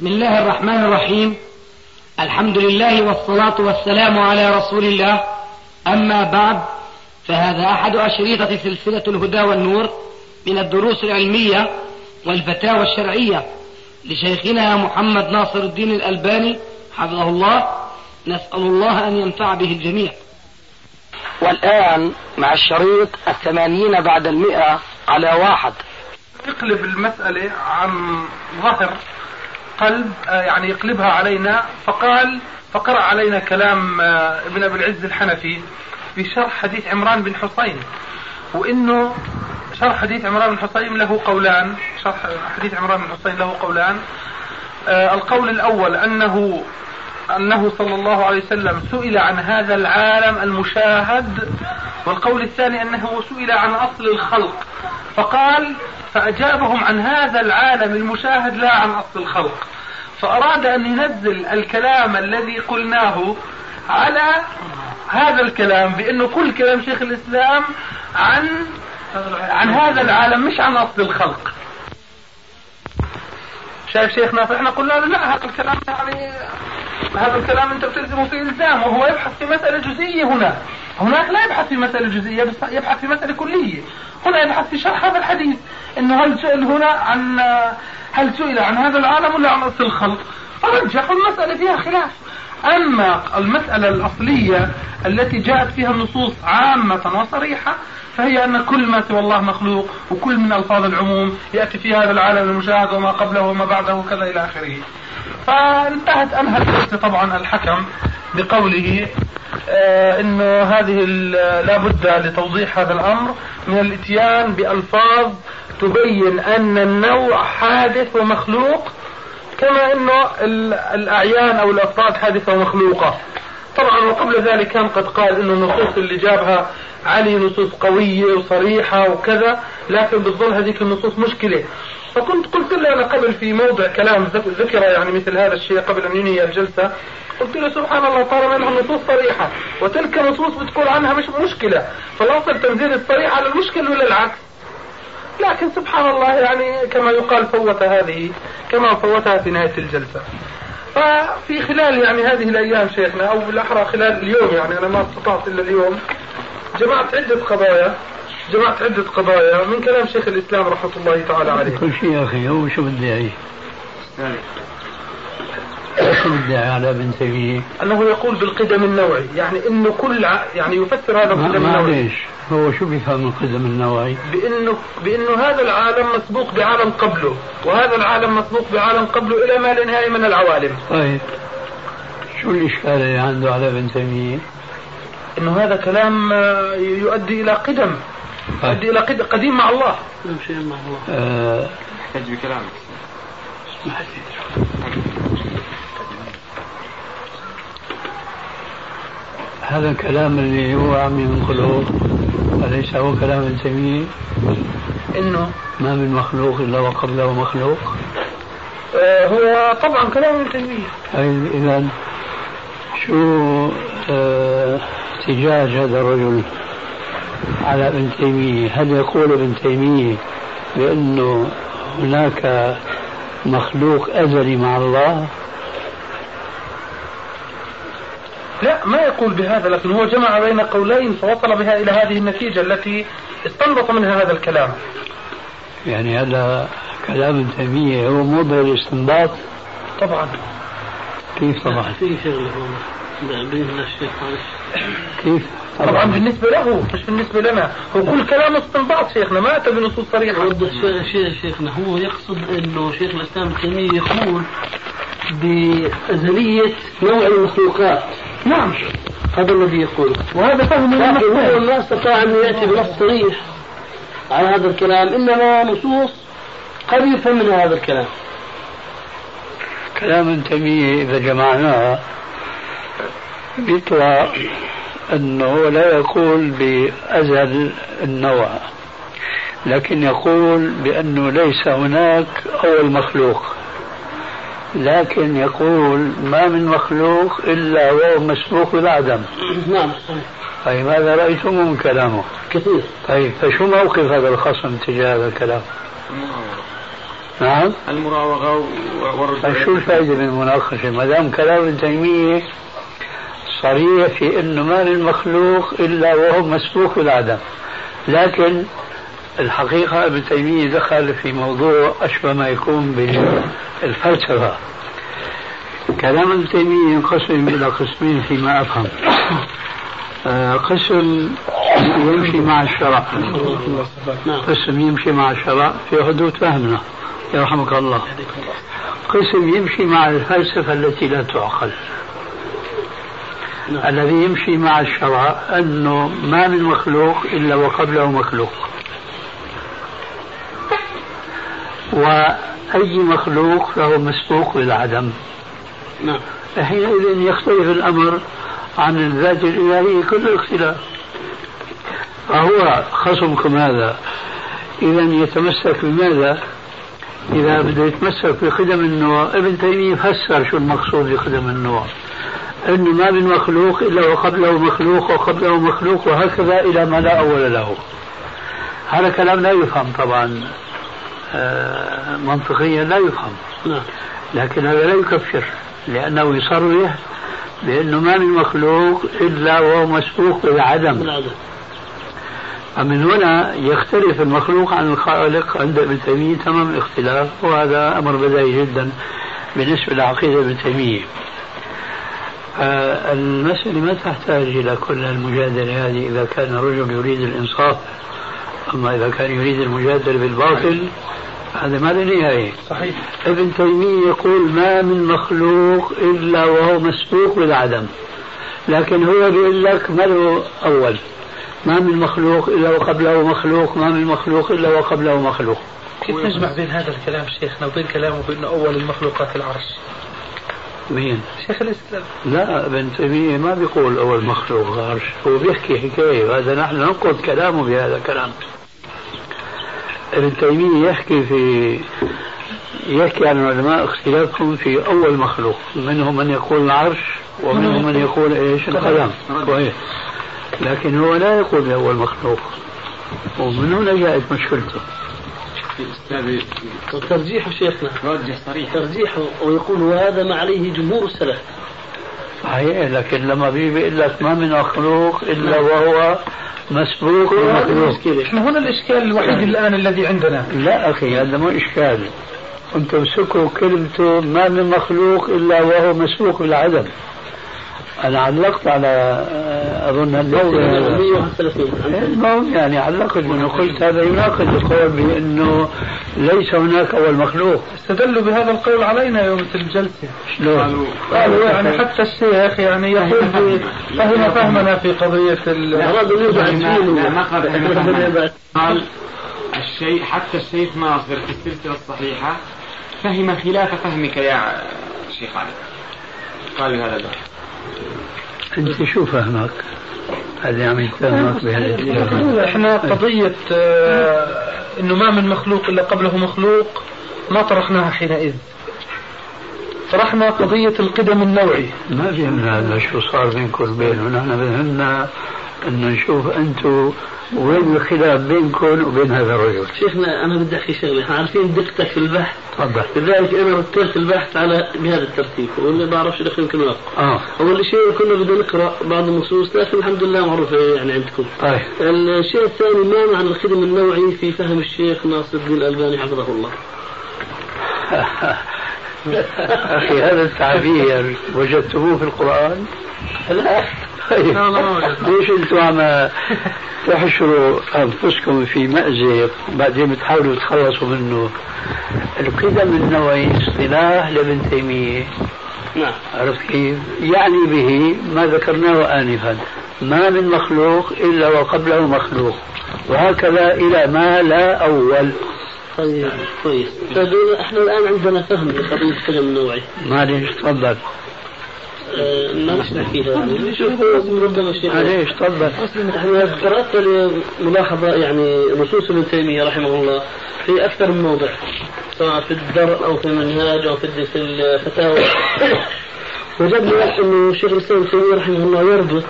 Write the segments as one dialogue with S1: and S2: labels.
S1: بسم الله الرحمن الرحيم. الحمد لله والصلاة والسلام على رسول الله. أما بعد فهذا أحد أشريطة سلسلة الهدى والنور من الدروس العلمية والفتاوى الشرعية لشيخنا محمد ناصر الدين الألباني حفظه الله. نسأل الله أن ينفع به الجميع. والآن مع الشريط الثمانين بعد المئة على واحد.
S2: يقلب المسألة عن ظهر قلب آه، يعني يقلبها علينا فقال فقرأ علينا كلام آه، ابن أبي العز الحنفي في شرح حديث عمران بن حصين. وإنه شرح حديث عمران بن حصين له قولان شرح حديث عمران بن حصين له قولان. آه القول الأول أنه أنه صلى الله عليه وسلم سئل عن هذا العالم المشاهد والقول الثاني أنه سئل عن أصل الخلق. فقال فأجابهم عن هذا العالم المشاهد لا عن أصل الخلق. فأراد أن ينزل الكلام الذي قلناه على هذا الكلام بأنه كل كلام شيخ الإسلام عن عن هذا العالم مش عن أصل الخلق. شايف شيخنا فإحنا قلنا له لا هذا الكلام يعني هذا الكلام أنت بتلزمه في إلزام وهو يبحث في مسألة جزئية هنا. هناك لا يبحث في مسألة جزئية بس يبحث في مسألة كلية. هنا يبحث في شرح هذا الحديث إنه هل سئل هنا عن هل سئل عن هذا العالم ولا عن أصل الخلق؟ فرجح المسألة فيها خلاف. أما المسألة الأصلية التي جاءت فيها النصوص عامة وصريحة فهي أن كل ما سوى الله مخلوق وكل من ألفاظ العموم يأتي في هذا العالم المشاهد وما قبله وما بعده وكذا إلى آخره. فانتهت أنهت طبعا الحكم بقوله آه إنه هذه لابد لتوضيح هذا الأمر من الإتيان بألفاظ تبين أن النوع حادث ومخلوق كما انه الأعيان أو الأفراد حادثه ومخلوقة. طبعا وقبل ذلك كان قد قال إنه النصوص اللي جابها علي نصوص قوية وصريحة وكذا لكن بتظل هذيك النصوص مشكلة. فكنت قلت له أنا قبل في موضع كلام ذكر يعني مثل هذا الشيء قبل أن ينهي الجلسة. قلت له سبحان الله طالما إنها نصوص صريحة وتلك نصوص بتقول عنها مش مشكلة فالأصل تنزيل الصريح على ولا العكس. لكن سبحان الله يعني كما يقال فوت هذه كما فوتها في نهاية الجلسة. ففي خلال يعني هذه الأيام شيخنا أو بالأحرى خلال اليوم يعني أنا ما استطعت إلا اليوم جمعت عدة قضايا جمعت عدة قضايا من كلام شيخ الإسلام رحمة الله تعالى عليه.
S3: كل شيء يا أخي هو شو بدي شو بدي على ابن تيمية
S2: أنه يقول بالقدم النوعي يعني أنه كل. يعني يفسر هذا القدم النوعي.
S3: معليش هو شو بيفهم القدم النوعي؟
S2: بأنه بأنه هذا العالم مسبوق بعالم قبله وهذا العالم مسبوق بعالم قبله إلى ما لا نهاية من العوالم.
S3: طيب. شو الإشكال اللي عنده على ابن تيمية؟
S2: إنه هذا كلام آه، يؤدي إلى قدم يؤدي إلى قديم مع الله.
S3: شيء مع الله. آه. احتج بكلامك. هذا الكلام اللي هو عم ينقله أليس هو كلام ابن تيمية؟
S2: إنه
S3: ما من مخلوق إلا وقبله مخلوق؟
S2: آه هو طبعا كلام ابن تيمية
S3: إذا شو آه احتجاج هذا الرجل على ابن تيمية هل يقول ابن تيمية بأنه هناك مخلوق أزلي مع الله
S2: لا ما يقول بهذا لكن هو جمع بين قولين فوصل بها إلى هذه النتيجة التي استنبط منها هذا الكلام.
S3: يعني هذا كلام ابن تيمية هو موضع الاستنباط؟
S2: طبعا.
S3: كيف طبعا؟
S4: في شغله
S2: كيف؟ طبعا. بالنسبة له مش بالنسبة لنا. هو كل كلام استنباط شيخنا ما أتى بنصوص صريحة.
S4: شيخنا هو يقصد أنه شيخ الإسلام ابن تيمية يقول بأزلية نوع المخلوقات.
S2: نعم.
S4: هذا الذي يقول.
S2: وهذا فهم
S4: لكن هو ما استطاع أن يأتي بنص صريح على هذا الكلام إنما نصوص قد يفهم من هذا الكلام.
S3: كلام ابن تيمية إذا جمعناه. يطلع أنه لا يقول بأزل النوع لكن يقول بأنه ليس هناك أول مخلوق. لكن يقول ما من مخلوق إلا وهو مسبوق بالعدم.
S4: نعم.
S3: طيب ماذا رأيتم من كلامه؟
S4: كثير.
S3: طيب فشو موقف هذا الخصم تجاه هذا الكلام؟ نعم.
S2: المراوغة
S3: طيب شو الفائدة من المناقشة؟ ما دام كلام ابن تيمية صريح في أنه ما من مخلوق إلا وهو مسبوق بالعدم. لكن الحقيقة ابن تيمية دخل في موضوع أشبه ما يكون بالفلسفة. كلام ابن تيمية ينقسم إلى قسمين فيما أفهم. آه، قسم يمشي مع الشرع. قسم يمشي مع الشرع في حدود فهمنا. يرحمك الله. قسم يمشي مع الفلسفة التي لا تعقل. نعم. الذي يمشي مع الشرع أنه ما من مخلوق إلا وقبله مخلوق. وأي مخلوق فهو مسبوق بالعدم نعم. حينئذ يختلف الأمر عن الذات الإلهية كل الاختلاف فهو خصمكم هذا. إذا يتمسك بماذا؟ إذا بده يتمسك بقدم النوع ابن تيمية فسر شو المقصود بقدم النوع أنه ما من مخلوق إلا وقبله مخلوق وقبله مخلوق وهكذا إلى ما لا أول له. هذا كلام لا يفهم طبعا. منطقيا لا يفهم نعم. لكن هذا لا يكفر لأنه يصرح بأنه ما من مخلوق إلا وهو مسبوق بالعدم. فمن هنا يختلف المخلوق عن الخالق عند ابن تيمية. تمام الاختلاف وهذا أمر بديهي جدا بالنسبة لعقيدة ابن تيمية. المسألة ما تحتاج إلى كل المجادلة هذه إذا كان الرجل يريد الإنصاف أما إذا كان يريد المجادلة بالباطل هذا ما له نهاية. صحيح. ابن تيمية يقول ما من مخلوق إلا وهو مسبوق بالعدم لكن هو بيقول لك ما له أول. ما من مخلوق إلا وقبله مخلوق ما من مخلوق إلا وقبله مخلوق.
S2: كيف نجمع بين هذا الكلام شيخنا وبين كلامه بأنه أول المخلوقات العرش.
S3: مين؟
S2: شيخ الإسلام.
S3: لا ابن تيمية ما بيقول أول مخلوق عرش هو بيحكي حكاية وهذا نحن ننقض كلامه بهذا الكلام. ابن تيمية يحكي في يحكي عن العلماء اختلافهم في أول مخلوق منهم من يقول العرش ومنهم من يقول إيش؟ القلم. كويس. لكن هو لا يقول بأول مخلوق. ومن هنا جاءت مشكلته.
S4: وترجيح شيخنا. رجح صريح ترجيحه ويقول وهذا ما عليه جمهور السلف.
S3: صحيح لكن لما بيجي بيقول لك ما من مخلوق إلا. وهو مسبوق
S2: بمخلوق إحنا هنا الإشكال الوحيد الآن الذي عندنا.
S3: لا أخي هذا مو إشكال. أنتم سكروا كلمته ما من مخلوق إلا وهو مسبوق بالعدم. أنا علقت على أظن الموضع 131 يعني علقت أنه قلت هذا يناقض القول بأنه ليس هناك أول مخلوق.
S2: استدلوا بهذا القول علينا يوم الجلسة.
S3: شلون؟
S2: قالوا يعني حتى الشيخ يعني يقول فهم فهمنا في قضية
S5: قال الشيء حتى الشيخ ناصر في السلسلة الصحيحة فهم خلاف فهمك يا شيخ علي. قال هذا البحث
S3: انت شو فهمك؟ هذه عم يتهمك
S2: بهذا إحنا قضية آه إنه ما من مخلوق إلا قبله مخلوق ما طرحناها حينئذ. طرحنا قضية القدم النوعي.
S3: ما فهمنا هذا شو صار بينكم وبينه نحن فهمنا انه نشوف أنتم وين الخلاف بينكم وبين هذا الرجل؟
S4: شيخنا أنا بدي أحكي شغلة، إحنا عارفين دقتك في البحث.
S3: تفضل.
S4: لذلك أنا رتبت البحث على بهذا الترتيب. واللي بعرفش دخل يمكن
S3: آه.
S4: أول شيء كنا بدنا نقرأ بعض النصوص لكن الحمد لله معروفة يعني عندكم.
S3: طيب.
S4: الشيء الثاني ما معنى الخدم النوعي في فهم الشيخ ناصر الدين الألباني حفظه الله؟
S3: أخي هذا التعبير وجدتموه في القرآن؟
S4: لا.
S3: ليش أنتم عم تحشروا أنفسكم في مأزق بعدين بتحاولوا تخلصوا منه؟ القدم النوعي اصطلاح لابن تيمية. نعم. عرفت كيف؟ يعني به ما ذكرناه آنفا. ما من مخلوق إلا وقبله مخلوق. وهكذا إلى ما لا أول.
S4: طيب كويس طيب إحنا الآن عندنا فهم لقضية القدم النوعي
S3: معلش تفضل.
S4: ما نحن فيها. يعني نشوف ربما شيء
S3: معليش تفضل
S4: إحنا قرأت ملاحظه يعني نصوص ابن تيمية رحمه الله في أكثر من موضع سواء في الدر أو في المنهاج أو في الفتاوى. وجدنا أنه شيخ الإسلام ابن تيمية رحمه الله يربط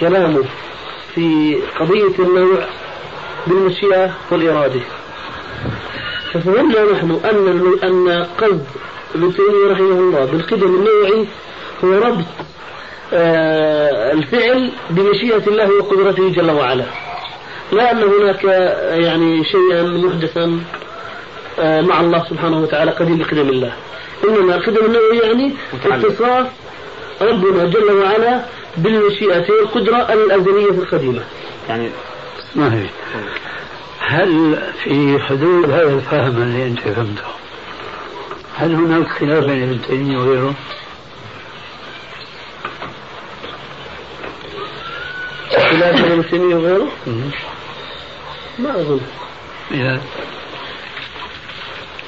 S4: كلامه في قضية النوع بالمشيئة والإرادة. ففهمنا نحن أن أن قصد ابن تيمية رحمه الله بالقدم النوعي هو ربط آه، الفعل بمشيئة الله وقدرته جل وعلا. لا أن هناك يعني شيئا محدثا آه، مع الله سبحانه وتعالى قديم بقدم الله. إنما القدم النوعي يعني اتصاف ربنا جل وعلا بالمشيئة والقدرة الأزلية القديمة.
S3: يعني ما هي؟ هل في حدود هذا الفهم اللي أنت فهمته؟ هل هناك خلاف بين ابن تيمية وغيره؟
S4: خلاف ابن تيمية وغيره؟ ما أظن.
S3: إذا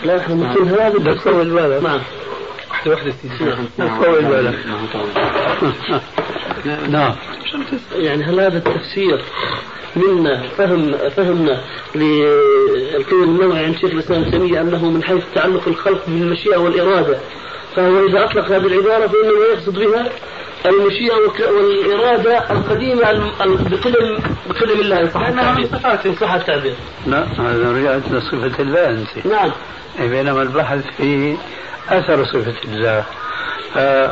S4: لا إحنا مثل هذا
S3: طول بالك
S4: نعم.
S2: واحدة واحدة
S3: طول بالك
S4: يعني هل هذا التفسير منا فهم فهمنا للقيم النوعي عند شيخ الإسلام ابن تيمية أنه من حيث تعلق الخلق بالمشيئة والإرادة فهو إذا أطلق هذه العبارة فانما يقصد بها المشيئة والإرادة القديمة بقدم بقدم الله صح التعبير ان صح التعبير
S3: لا هذا رجعت لصفه الله أنت.
S4: نعم.
S3: بينما البحث في أثر صفة الله.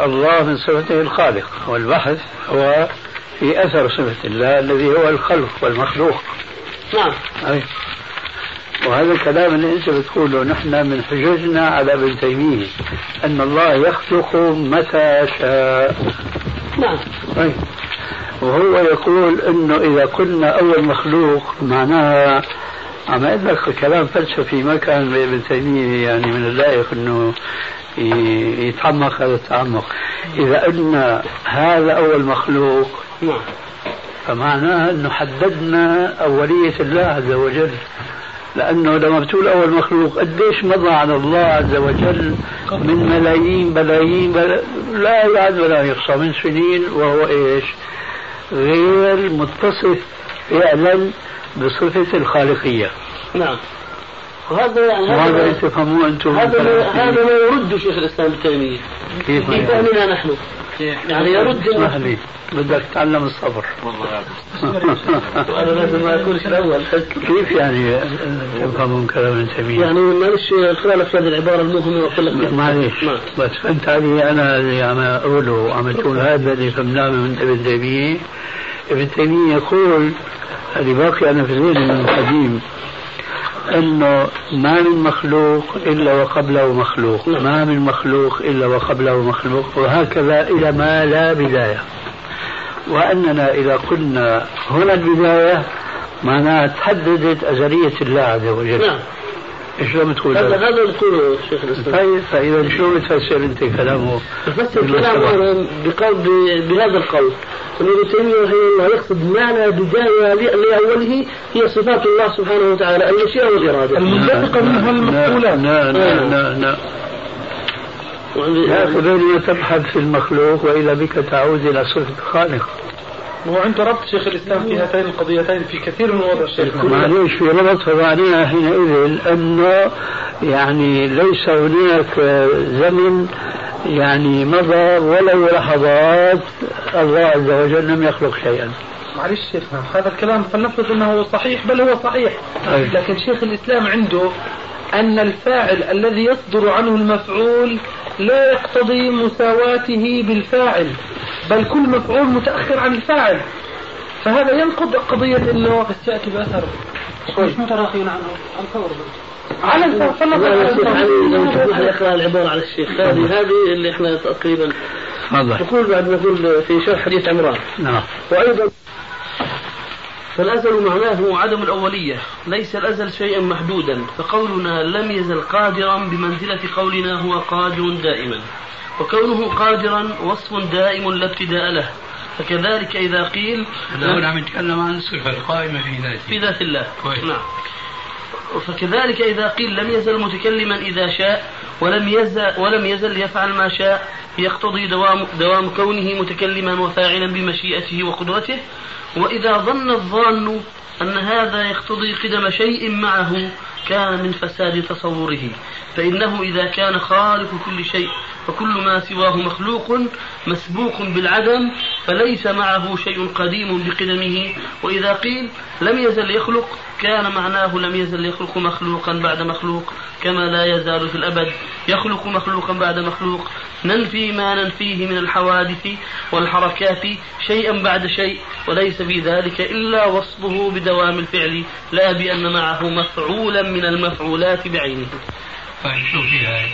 S3: الله من صفته الخالق. والبحث هو في أثر صفة الله الذي هو الخلق والمخلوق.
S4: نعم.
S3: أي. وهذا الكلام اللي أنت بتقوله نحن من حججنا على ابن تيمية أن الله يخلق متى شاء.
S4: نعم.
S3: أي. وهو يقول أنه إذا قلنا أول مخلوق معناها عم لك كلام فلسفي ما كان بابن تيمية يعني من اللائق أنه يتعمق هذا التعمق. إذا قلنا هذا أول مخلوق
S4: نعم.
S3: فمعناها أنه حددنا أولية الله عز وجل. لأنه لما بتقول أول مخلوق قديش مضى على الله عز وجل؟ من ملايين بلايين بلا لا يعد ولا يحصى من سنين وهو إيش؟ غير متصف فعلا بصفة الخالقية.
S4: نعم. وهذا يعني
S3: وهذا تفهموه أنتم
S4: هذا ما هذا ما يرد شيخ الإسلام ابن تيميه
S3: كيف
S4: في فهمنا نحن؟ يعني يرد
S3: اسمح لي. بدك تتعلم الصبر.
S5: والله
S4: أنا لازم ما اكونش الأول.
S3: كيف يعني تفهمون كلام ابن تيمية؟
S4: يعني معلش خالف هذه العبارة المهمه واقول لك
S3: معلش بس فهمت علي أنا اللي عم أقوله وعم تقول هذا اللي فهمناه من ابن تيمية. ابن تيمية يقول اللي باقي أنا في ذهني من قديم إنه ما من مخلوق إلا وقبله مخلوق، ما من مخلوق إلا وقبله مخلوق، وهكذا إلى ما لا بداية. وأننا إذا قلنا هنا البداية معناها تحددت أزلية الله عز وجل.
S4: نعم.
S3: إيش لم تقول؟
S4: هذا هذا يقوله شيخ الإسلام.
S3: طيب فإذا شو بتفسر أنت كلامه؟
S4: بفسر كلامه بقول بهذا القول. ابن تيمية رحمه الله يقصد معنى بداية لأوله هي صفات الله سبحانه وتعالى المشيئة والإرادة.
S2: المنبثقه منها المقولات
S3: لا لا لا لا يا أخي بينما تبحث في المخلوق وإذا بك تعود إلى صفة الخالق
S2: هو عنده ربط شيخ الإسلام في هاتين القضيتين في كثير من مواضع الشيخ
S3: معليش في ربط فمعناها حينئذ انه يعني ليس هناك زمن يعني مضى ولو لحظات الله عز وجل لم يخلق شيئا.
S2: معلش شيخنا هذا الكلام فلنفرض إنه صحيح بل هو صحيح.
S3: أي.
S2: لكن شيخ الإسلام عنده أن الفاعل الذي يصدر عنه المفعول لا يقتضي مساواته بالفاعل. بل كل مفعول متأخر عن الفاعل. فهذا ينقض قضية إنه
S1: بس ياتي بأثر. مش متراخي عنه عن فور
S2: على الفور فلنفرض
S4: يقرا العبارة على الشيخ. هذه هذه اللي إحنا تقريبا
S3: تفضل.
S4: نقول بعد نقول في شرح حديث عمران.
S3: نعم.
S4: وأيضا فالأزل معناه عدم الأولية ليس الأزل شيئا محدودا فقولنا لم يزل قادرا بمنزلة قولنا هو قادر دائما. وكونه قادرا وصف دائم لا ابتداء له. فكذلك إذا قيل
S3: الآن عم نتكلم عن الصفة القائمة في ذاته.
S4: في ذات الله.
S3: كويس.
S4: نعم. فكذلك إذا قيل لم يزل متكلما إذا شاء ولم يزل ولم يزل يفعل ما شاء يقتضي دوام دوام كونه متكلما وفاعلا بمشيئته وقدرته. وإذا ظن الظان أن هذا يقتضي قدم شيء معه كان من فساد تصوره. فإنه إذا كان خالق كل شيء فكل ما سواه مخلوق مسبوق بالعدم فليس معه شيء قديم بقدمه وإذا قيل لم يزل يخلق كان معناه لم يزل يخلق مخلوقا بعد مخلوق كما لا يزال في الأبد يخلق مخلوقا بعد مخلوق ننفي ما ننفيه من الحوادث والحركات شيئا بعد شيء وليس في ذلك إلا وصفه بدوام الفعل لا بأن معه مفعولا من المفعولات بعينه
S3: طيب شو في هاي؟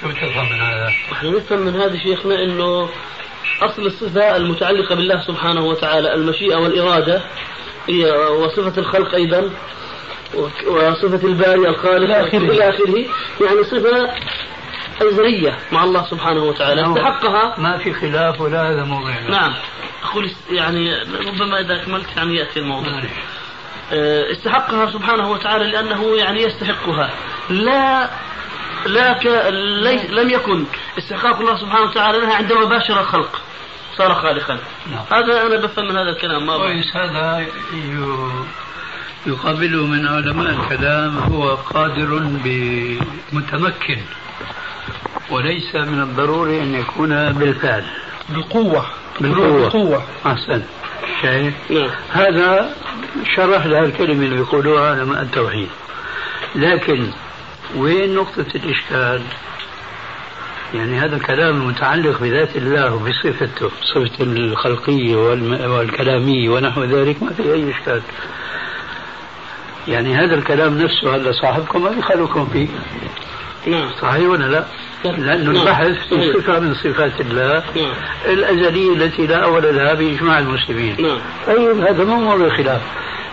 S3: شو تفهم من هذا؟
S4: نفهم من هذا شيخنا إنه أصل الصفة المتعلقة بالله سبحانه وتعالى المشيئة والإرادة هي وصفة الخلق أيضا وصفة الباري الخالق إلى آخره. يعني صفة أزلية مع الله سبحانه وتعالى. استحقها
S3: ما في خلاف ولا هذا موضوع.
S4: نعم. أقول يعني ربما إذا أكملت يعني يأتي الموضوع. آه، استحقها سبحانه وتعالى لأنه يعني يستحقها. لا لا ك... لي... لم يكن. استحقاق الله سبحانه وتعالى لها عندما باشر الخلق. صار خالقا. نعم. هذا أنا بفهم من هذا الكلام ما
S3: كويس هذا يقابله من علماء الكلام هو قادر بمتمكن. وليس من الضروري أن يكون بالفعل.
S2: بالقوة.
S3: بالقوة, بالقوة. أحسن. شايف نعم. هذا شرح لها الكلمة اللي يقولوها علماء التوحيد. لكن وين نقطة الإشكال يعني هذا الكلام المتعلق بذات الله وبصفته صفة الخلقية والكلامية ونحو ذلك ما في أي إشكال يعني هذا الكلام نفسه هذا صاحبكم ما بيخالفكم فيه نعم صحيح ولا لا؟ لأن نعم. البحث في صفة من صفات الله نعم. الأزلية التي لا أول لها بإجماع المسلمين نعم. طيب هذا مو موضوع خلاف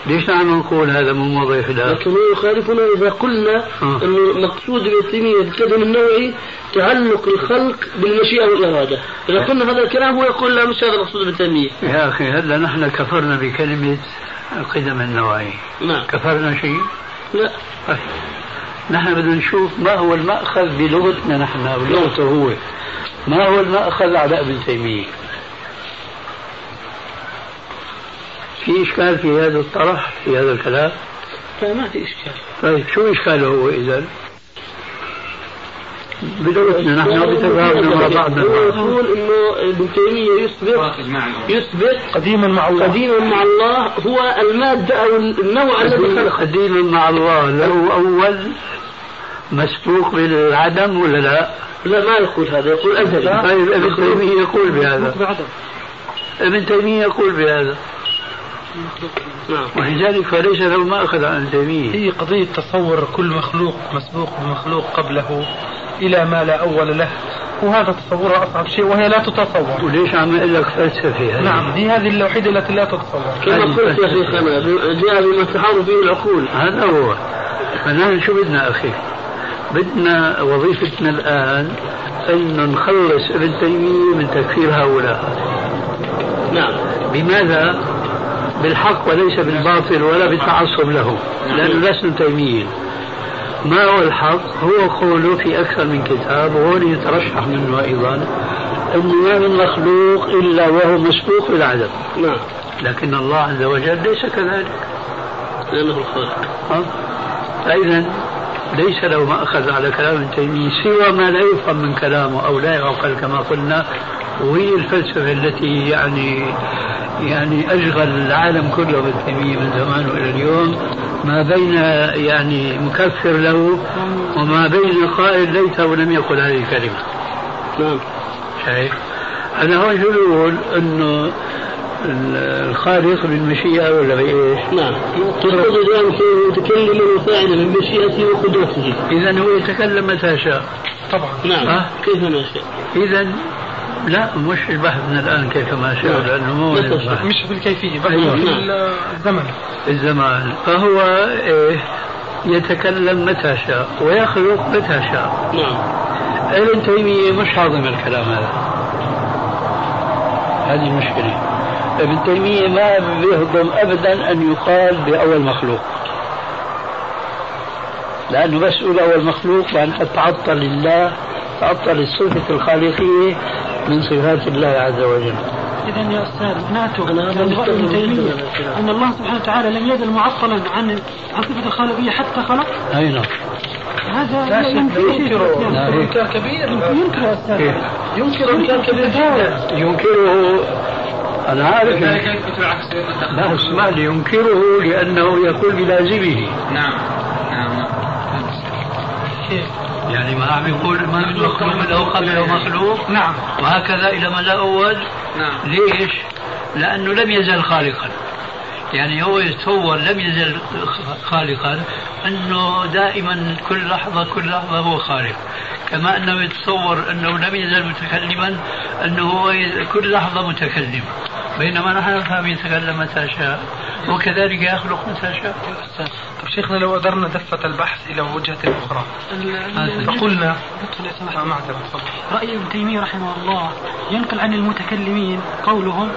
S3: ليش نحن نقول هذا مو موضوع خلاف؟
S4: لكن يخالفنا إذا قلنا آه. إنه المقصود ابن تيميه الكلام النوعي تعلق الخلق بالمشيئة والإرادة، إذا قلنا هذا الكلام هو يقول لا مش هذا المقصود ابن تيميه.
S3: يا أخي هلا نحن كفرنا بكلمة القدم النوعي. نعم. كفرنا شيء؟
S4: لا.
S3: نحن بدنا نشوف ما هو المأخذ بلغتنا نحن ولغته هو ما هو المأخذ على ابن تيمية في إشكال في هذا الطرح في هذا الكلام؟
S4: لا ما في إشكال.
S3: طيب شو إشكاله هو إذا؟ بلغتنا نحن بتفاهمنا مع بعضنا.
S4: يقول إنه ابن تيمية يثبت يثبت قديما مع الله. قديما مع الله هو المادة أو النوع الذي خلق
S3: قديما مع الله. له أول مسبوق بالعدم ولا لا؟
S4: لا ما يقول هذا يقول أزلي.
S3: طيب ابن تيمية يقول بهذا. ابن تيمية يقول بهذا. ولذلك فليس له ما أخذ عن ابن تيمية
S2: هي قضية تصور كل مخلوق مسبوق بمخلوق قبله إلى ما لا أول له وهذا تصورها أصعب شيء وهي لا تتصور.
S3: وليش عم أقول لك فلسفة
S2: نعم هي هذه الوحيدة التي لا تتصور.
S4: كما قلت يا شيخنا جاء بما تحاول فيه العقول.
S3: هذا هو. فنحن شو بدنا أخي؟ بدنا وظيفتنا الآن أن نخلص ابن تيمية من تكفير هؤلاء.
S4: نعم.
S3: بماذا؟ بالحق وليس بالباطل ولا بالتعصب له. لأنه لسنا تيميين ما هو الحق؟ هو قوله في أكثر من كتاب وهو يترشح منه أيضا أنه ما من مخلوق إلا وهو مسبوق بالعدم
S4: نعم.
S3: لكن الله عز وجل ليس كذلك.
S4: لأنه الخالق.
S3: فإذا ليس له مأخذ على كلام ابن تيمية سوى ما لا يفهم من كلامه أو لا يعقل كما قلنا وهي الفلسفة التي يعني يعني أشغل العالم كله ابن تيمية من زمان إلى اليوم. ما بين يعني مكفر له وما بين قائل ليته لم يقل هذه الكلمة.
S4: نعم.
S3: شايف؟ أنا هون شو بقول إنه الخالق بالمشيئة ولا بإيش؟
S4: نعم. تقصد الآن متكلما وفاعلا بالمشيئة وقدرته.
S3: إذا هو يتكلم متى شاء.
S4: طبعا. نعم. أه؟ كيف ما شاء.
S3: إذا لا مش بحثنا الآن كيف ما شاء. لأنه مو
S2: مش في الكيفية بحث أيوة. في. الزمن
S3: الزمان فهو إيه يتكلم متى شاء ويخلق متى شاء
S4: نعم
S3: ابن تيمية مش هاضم الكلام هذا هذه المشكلة ابن تيمية ما بيهضم أبدا أن يقال بأول مخلوق لأنه بس يقول أول مخلوق بأن تعطل الله تعطل الصفة الخالقية من صفات الله عز وجل.
S1: إذا يا ابن تيمية. أن الله سبحانه وتعالى لم يزل معطلا عن عن صفة الخالقية حتى خلق.
S3: أي نعم.
S2: هذا ينكر إنكار كبير.
S1: ينكر أستاذ.
S2: ينكر إنكار كبير جدا.
S3: ينكره أنا عارف
S5: العكس.
S3: لا اسمع لي. ينكره لأنه يقول بلازمه.
S5: نعم. نعم.
S3: يعني ما عم يقول ما من مخلوق له قبل مخلوق.
S2: نعم.
S3: وهكذا إلى ما لا أول.
S5: نعم.
S3: ليش؟ لأنه لم يزل خالقا. يعني هو يتصور لم يزل خالقا أنه دائما كل لحظة كل لحظة هو خالق. كما أنه يتصور أنه لم يزل متكلما أنه هو كل لحظة متكلم. بينما نحن نفهم يتكلم متى شاء. وكذلك يخلق متى شاء
S2: طيب شيخنا لو أدرنا دفة البحث إلى وجهة أخرى. فقلنا آه، معذرة
S1: رأي ابن تيمية رحمه الله ينقل عن المتكلمين قولهم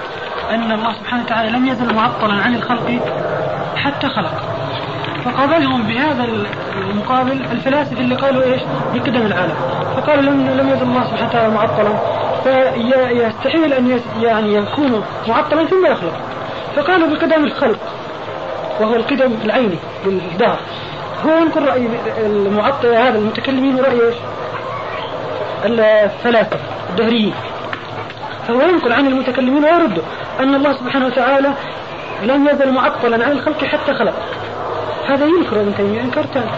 S1: أن الله سبحانه وتعالى لم يزل معطلا عن الخلق حتى خلق. فقابلهم بهذا المقابل الفلاسفة اللي قالوا إيش؟ بقدم العالم. فقالوا لم لم يزل الله سبحانه وتعالى معطلا. فيستحيل أن يعني يكون معطلا ثم يخلق. فقالوا بقدم الخلق وهو القدم العيني للدهر هو ينقل رأي المعطل هذا المتكلمين ورأي إيش؟ الفلاسفة الدهريين. فهو ينقل عن المتكلمين ويرد أن الله سبحانه وتعالى لم يزل معطلا عن الخلق حتى خلق. هذا ينكر ابن تيمية إنكار تام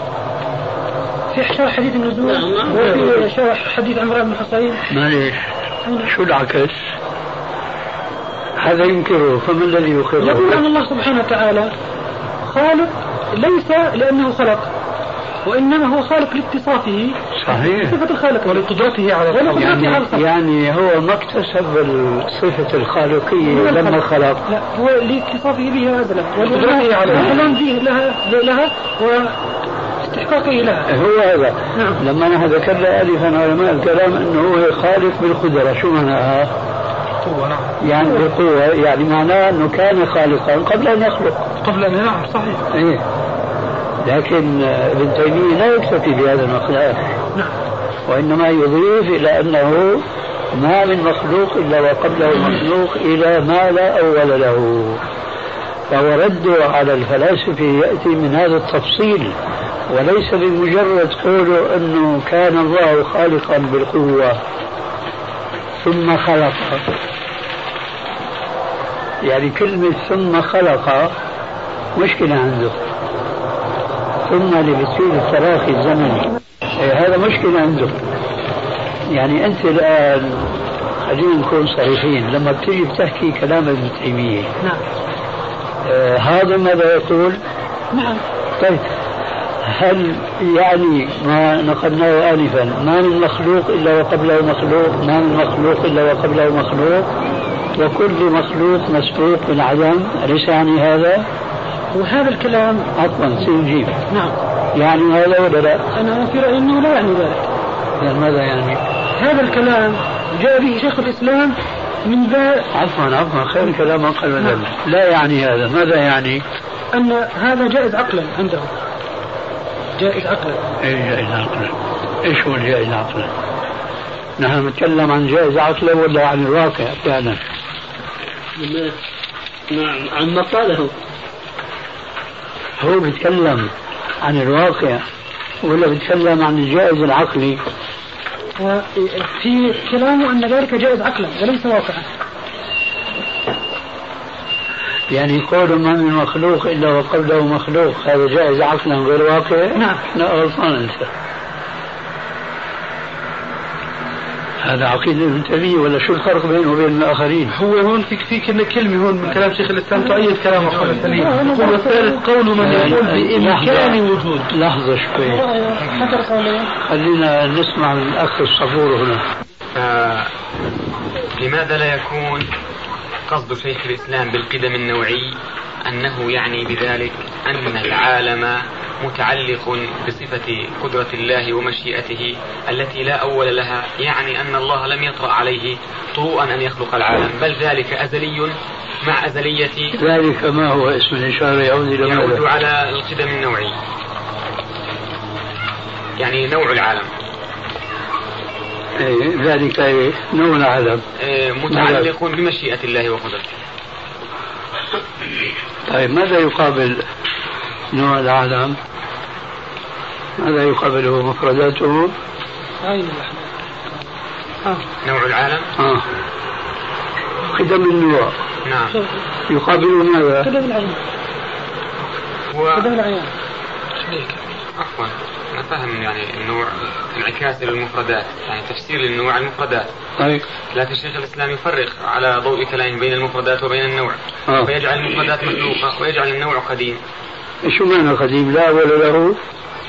S1: في شرح حديث النزول
S3: نعم.
S1: وفي شرح حديث عمران بن حصين.
S3: معليش شو العكس؟ هذا ينكره فما الذي يقره؟
S1: يقول أن الله سبحانه وتعالى خالق ليس لأنه خلق وإنما هو خالق لاتصافه
S3: صحيح.
S1: صفة الخالق.
S2: ولقدرته على الخلق.
S3: يعني, يعني هو ما اكتسب صفة الخالقية لما خلق.
S1: لا هو لاتصافه بها أزلا وقدرته على الكلام لها لها واستحقاقه لها.
S3: هو هذا.
S1: نعم.
S3: لما نحن ذكرنا آلفا علماء الكلام أنه هو خالق بالقدرة شو معناها؟
S2: نعم.
S3: يعني بالقوة يعني معناه أنه كان خالقا قبل أن يخلق.
S2: قبل أن نعم صحيح.
S3: إيه. لكن ابن تيمية لا يكتفي بهذا المقدار
S1: نعم.
S3: وإنما يضيف إلى أنه ما من مخلوق إلا وقبله مخلوق إلى ما لا أول له. فهو رده على الفلاسفة يأتي من هذا التفصيل. وليس بمجرد قوله أنه كان الله خالقا بالقوة. ثم خلق. يعني كلمة ثم خلق مشكلة عنده. ثم لبتصير التراخي الزمني إيه هذا مشكلة عنده. يعني أنت الآن خلينا نكون صريحين لما بتيجي بتحكي كلام ابن تيمية
S1: نعم.
S3: آه هذا ماذا يقول؟
S1: نعم.
S3: طيب. هل يعني ما نقلناه آنفا؟ ما من مخلوق إلا وقبله مخلوق ما من مخلوق إلا وقبله مخلوق. وكل مخلوق مسبوق بالعدم أليس يعني هذا؟
S1: وهذا الكلام
S3: عفوا سيجيب.
S1: نعم.
S3: يعني هذا ولا لا؟
S1: أنا في رأيي أنه لا يعني ذلك.
S3: يعني ماذا يعني؟
S1: هذا الكلام جاء به شيخ الإسلام من باب
S3: عفوا عفوا خير الكلام أقل من ذلك. لا يعني هذا. ماذا يعني؟
S1: أن هذا جائز عقلا عنده. جائز عقلا
S3: إيش جائز عقلا؟ إيش هو الجائز عقلا؟ نحن نتكلم عن جائز عقلا ولا عن الواقع فعلا؟
S4: نعم عن ما قاله
S3: هو بيتكلم عن الواقع ولا بيتكلم عن الجائز العقلي
S1: وفي كلامه أن ذلك جائز عقلا وليس واقعا
S3: يعني قول ما من مخلوق إلا وقبله مخلوق. هذا جائز عقلا غير واقع؟
S1: نعم.
S3: لا غلطان أنت هذا عقيدة ابن تيمية ولا شو الفرق بينه وبين الآخرين؟
S2: هو هون في في كلمة هون من كلام شيخ الإسلام. تؤيد كلام أخونا السليم يقول والثالث قول من يقول بإمكان وجود.
S3: لحظة شوي. خلينا نسمع من الأخ الصبور هنا.
S5: لماذا لا يكون قصد شيخ الإسلام بالقدم النوعي أنه يعني بذلك أن العالم متعلق بصفة قدرة الله ومشيئته التي لا أول لها يعني أن الله لم يطرأ عليه طروءا أن يخلق العالم بل ذلك أزلي مع أزلية
S3: ذلك ما هو اسم الإشارة يعود إلى
S5: يعود؟ على القدم النوعي يعني نوع العالم
S3: إيه ذلك إيه؟ نوع العالم
S5: آه، متعلق بمشيئة الله وقدرته.
S3: طيب ماذا يقابل نوع العالم؟ ماذا يقابله مفرداته؟
S2: عين
S5: نوع العالم؟
S3: آه. قدم النوع.
S5: نعم.
S3: يقابل ماذا؟
S2: قدم العين.
S5: هو
S2: قدم العيان.
S5: عفوا. فاهم يعني النوع انعكاس للمفردات يعني تفسير للنوع المفردات.
S3: طيب
S5: لكن شيخ الإسلام يفرق على ضوء كلامه بين المفردات وبين النوع.
S3: آه.
S5: فيجعل المفردات مخلوقة ويجعل النوع قديم.
S3: شو معنى قديم؟ لا أول له؟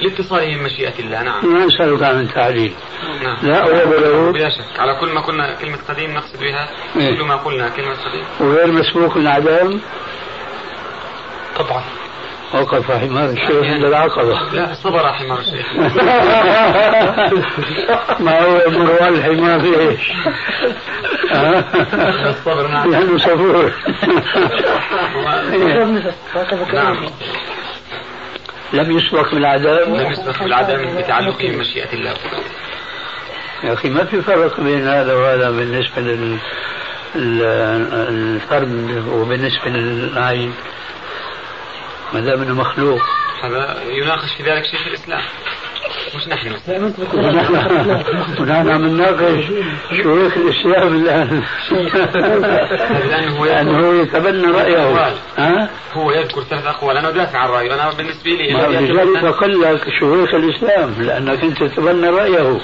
S5: لاتصاله بمشيئة الله نعم.
S3: ما أسألك عن التعليل
S5: نعم.
S3: لا أول له
S5: بلا شك. على كل ما قلنا كلمة قديم نقصد بها
S3: إيه.
S5: كل ما قلنا كلمة قديم.
S3: وغير مسبوق العدم
S2: طبعا.
S3: وقف حمار الشيخ عند العقبة.
S5: لا صبر حمار الشيخ.
S3: ما هو مروان الحمار إيش؟
S5: الصبر نعم
S3: لأنه صبور.
S5: نعم.
S3: لم يسبق بالعدم.
S5: لم يسبق بالعدم بتعلقه بمشيئة الله.
S3: يا أخي ما في فرق بين هذا وهذا بالنسبة لل ال- الفرد وبالنسبة للعين؟ ما دام إنه مخلوق.
S5: هذا يناقش في ذلك شيخ الإسلام. مش نحن.
S3: ونحن عم نناقش شيوخ الإسلام الآن.
S5: لأنه هو
S3: يتبنى رأيه. ها؟
S5: هو يذكر ثلاث أقوال. أنا أدافع عن رأيه. أنا بالنسبة لي
S3: لذلك قل لك شيوخ الإسلام. لأنك أنت تتبنى رأيه.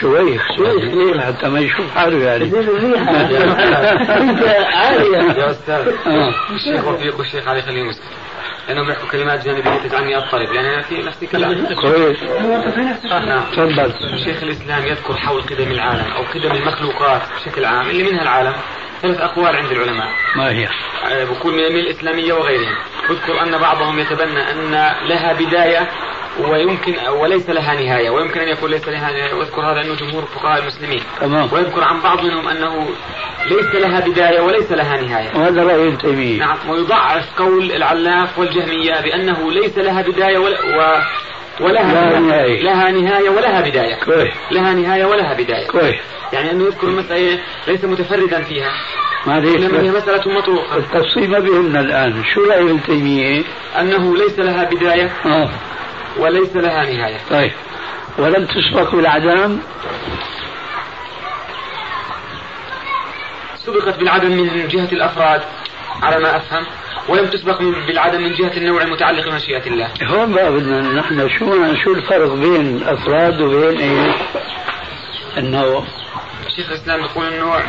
S3: شويخ شويخ ليه حتى ما يشوف حاله يعني.
S4: أنت عالية
S5: يا أستاذ.
S3: آه.
S5: الشيخ وفيق والشيخ علي خليل مسلم. لأنهم يحكوا كلمات جانبية تجعلني أضطرب لأن أنا في نفسي كلام.
S3: كويس.
S5: نعم.
S3: تفضل.
S5: شيخ الإسلام يذكر حول قدم العالم أو قدم المخلوقات بشكل عام اللي منها العالم. ثلاث أقوال عند العلماء.
S3: ما هي؟
S5: آه، بكون من من الإسلامية وغيرهم. يذكر أن بعضهم يتبنى أن لها بداية ويمكن وليس لها نهاية ويمكن أن يكون ليس لها نهاية. ويذكر هذا أنه جمهور فقهاء المسلمين.
S3: تمام.
S5: ويذكر عن بعض منهم أنه ليس لها بداية وليس لها نهاية.
S3: وهذا رأي ابن تيميه
S5: نعم. ويضعف قول العلاف والجهمية بأنه ليس لها بداية ولا و ولها
S3: لها. نهاية.
S5: لها نهاية ولها بداية.
S3: كويس.
S5: لها نهاية ولها بداية.
S3: كويس.
S5: يعني أنه يذكر المسألة ليس متفردا فيها.
S3: ما
S5: إنما هي مسألة مطروقة
S3: التفصيل ما بيهمنا الآن. شو رأي ابن تيميه؟
S5: أنه ليس لها بداية.
S3: آه.
S5: وليس لها نهاية.
S3: طيب. ولم تسبق بالعدم
S5: سبقت بالعدم من جهة الأفراد. على ما أفهم ولم تسبق بالعدم من جهة النوع المتعلق بمشيئة الله.
S3: هون بقى بدنا نحن شو شو الفرق بين الافراد وبين إيش؟ إنه
S5: شيخ الإسلام يقول النوع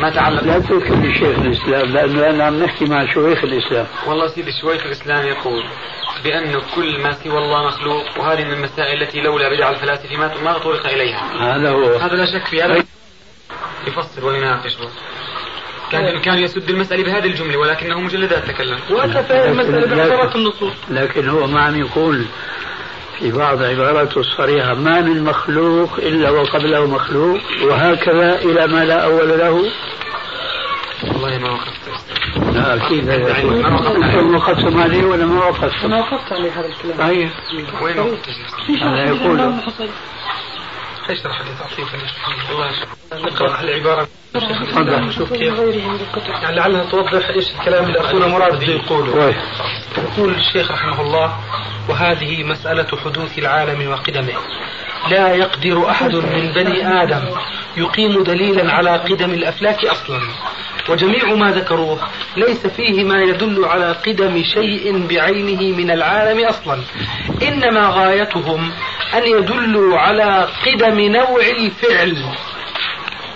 S5: ما تعلق
S3: لا تذكر بشيخ الإسلام لأنه أنا عم نحكي مع شيوخ الإسلام.
S5: والله سيدي شويخ الإسلام يقول بأن كل ما سوى الله مخلوق وهذه من المسائل التي لولا بدع الفلاسفة ما ما طرق إليها.
S3: هذا هو.
S5: هذا لا شك في هذا يفصل ويناقش كان بإمكانه يسد المسألة بهذه الجملة ولكنه مجلدات تكلم
S2: وأتى في المسألة بعبارات النصوص.
S3: لكن هو ما عم يقول في بعض عباراته الصريحة ما من مخلوق إلا وقبله مخلوق وهكذا إلى ما لا أول له.
S5: والله ما وقفت.
S3: لا أكيد.
S5: يعني. ما عليه.
S3: أنتم وقفتم عليه ولا ما وقفتم؟
S2: أنا وقفت عليه هذا الكلام.
S3: أي
S5: وين وقفت
S3: هذا يقول
S2: اشرح لي تعطيك
S5: شوف.
S2: العبارة.
S3: تفضل
S2: نشوف كيف. يعني لعلها توضح إيش الكلام اللي اخونا مراد بده يقوله
S3: كويس
S2: يقول الشيخ رحمه الله وهذه مسألة حدوث العالم وقدمه. لا يقدر أحد من بني آدم يقيم دليلا على قدم الأفلاك أصلا. وجميع ما ذكروه ليس فيه ما يدل على قدم شيء بعينه من العالم أصلا. إنما غايتهم أن يدلوا على قدم نوع الفعل.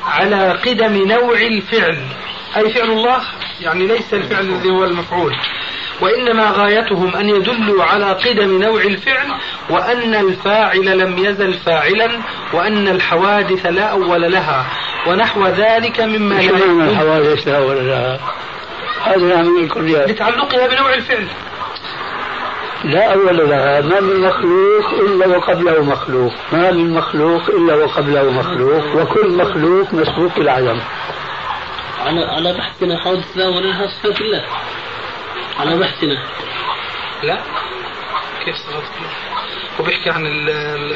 S2: على قدم نوع الفعل. أي فعل الله؟ يعني ليس الفعل الذي هو المفعول. وإنما غايتهم أن يدلوا على قدم نوع الفعل وأن الفاعل لم يزل فاعلا وأن الحوادث لا أول لها ونحو ذلك مما
S3: شو
S2: لا يكون.
S3: الحوادث لا ولا لا؟ هذا يعني الكليات
S2: لتعلقها بنوع الفعل.
S3: لا أول لها. ما من مخلوق إلا وقبله مخلوق. ما من مخلوق إلا وقبله مخلوق. وكل مخلوق مسبوق العدم
S4: على على بحثنا حوادث لا ولا لها صفات الله. على بحثنا.
S2: لا. كيف الله وبيحكي عن ال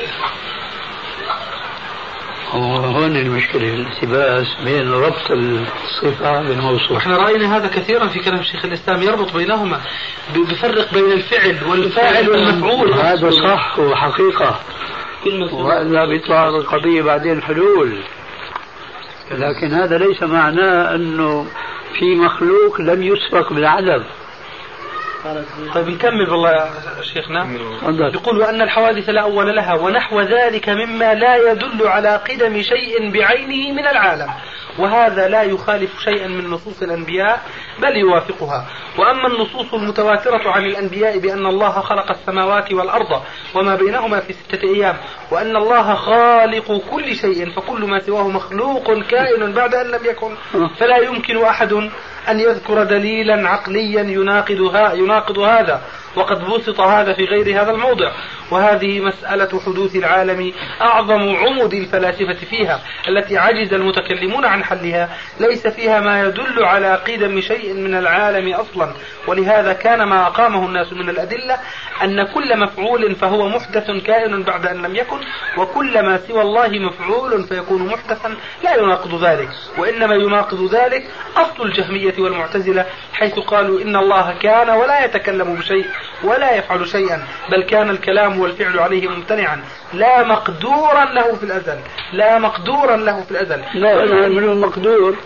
S3: هون المشكلة الالتباس بين ربط الصفة بالموصوف.
S2: وإحنا رأينا هذا كثيرا في كلام شيخ الإسلام يربط بينهما بيفرق بين الفعل والفاعل والمفعول.
S3: هذا صح وحقيقة. وإلا بيطلع القضية بعدين حلول. لكن هذا ليس معناه أنه في مخلوق لم يسبق بالعدم.
S2: طيب نكمل والله يا شيخنا. يقول وأن الحوادث لا أول لها ونحو ذلك مما لا يدل على قدم شيء بعينه من العالم. وهذا لا يخالف شيئا من نصوص الأنبياء بل يوافقها. وأما النصوص المتواترة عن الأنبياء بأن الله خلق السماوات والأرض وما بينهما في ستة أيام وأن الله خالق كل شيء فكل ما سواه مخلوق كائن بعد أن لم يكن. فلا يمكن أحد أن يذكر دليلا عقليا يناقض, يناقض هذا وقد بسط هذا في غير هذا الموضع. وهذه مسألة حدوث العالم أعظم عمد الفلاسفة فيها التي عجز المتكلمون عن حلها ليس فيها ما يدل على قدم شيء من العالم أصلا. ولهذا كان ما أقامه الناس من الأدلة أن كل مفعول فهو محدث كائن بعد أن لم يكن وكل ما سوى الله مفعول فيكون محدثا لا يناقض ذلك. وإنما يناقض ذلك أصل الجهمية والمعتزلة حيث قالوا إن الله كان ولا يتكلم بشيء ولا يفعل شيئا بل كان الكلام والفعل عليه ممتنعا. لا مقدورا له في الأزل. لا مقدورا له في الأزل.
S3: لا نحن من المقدور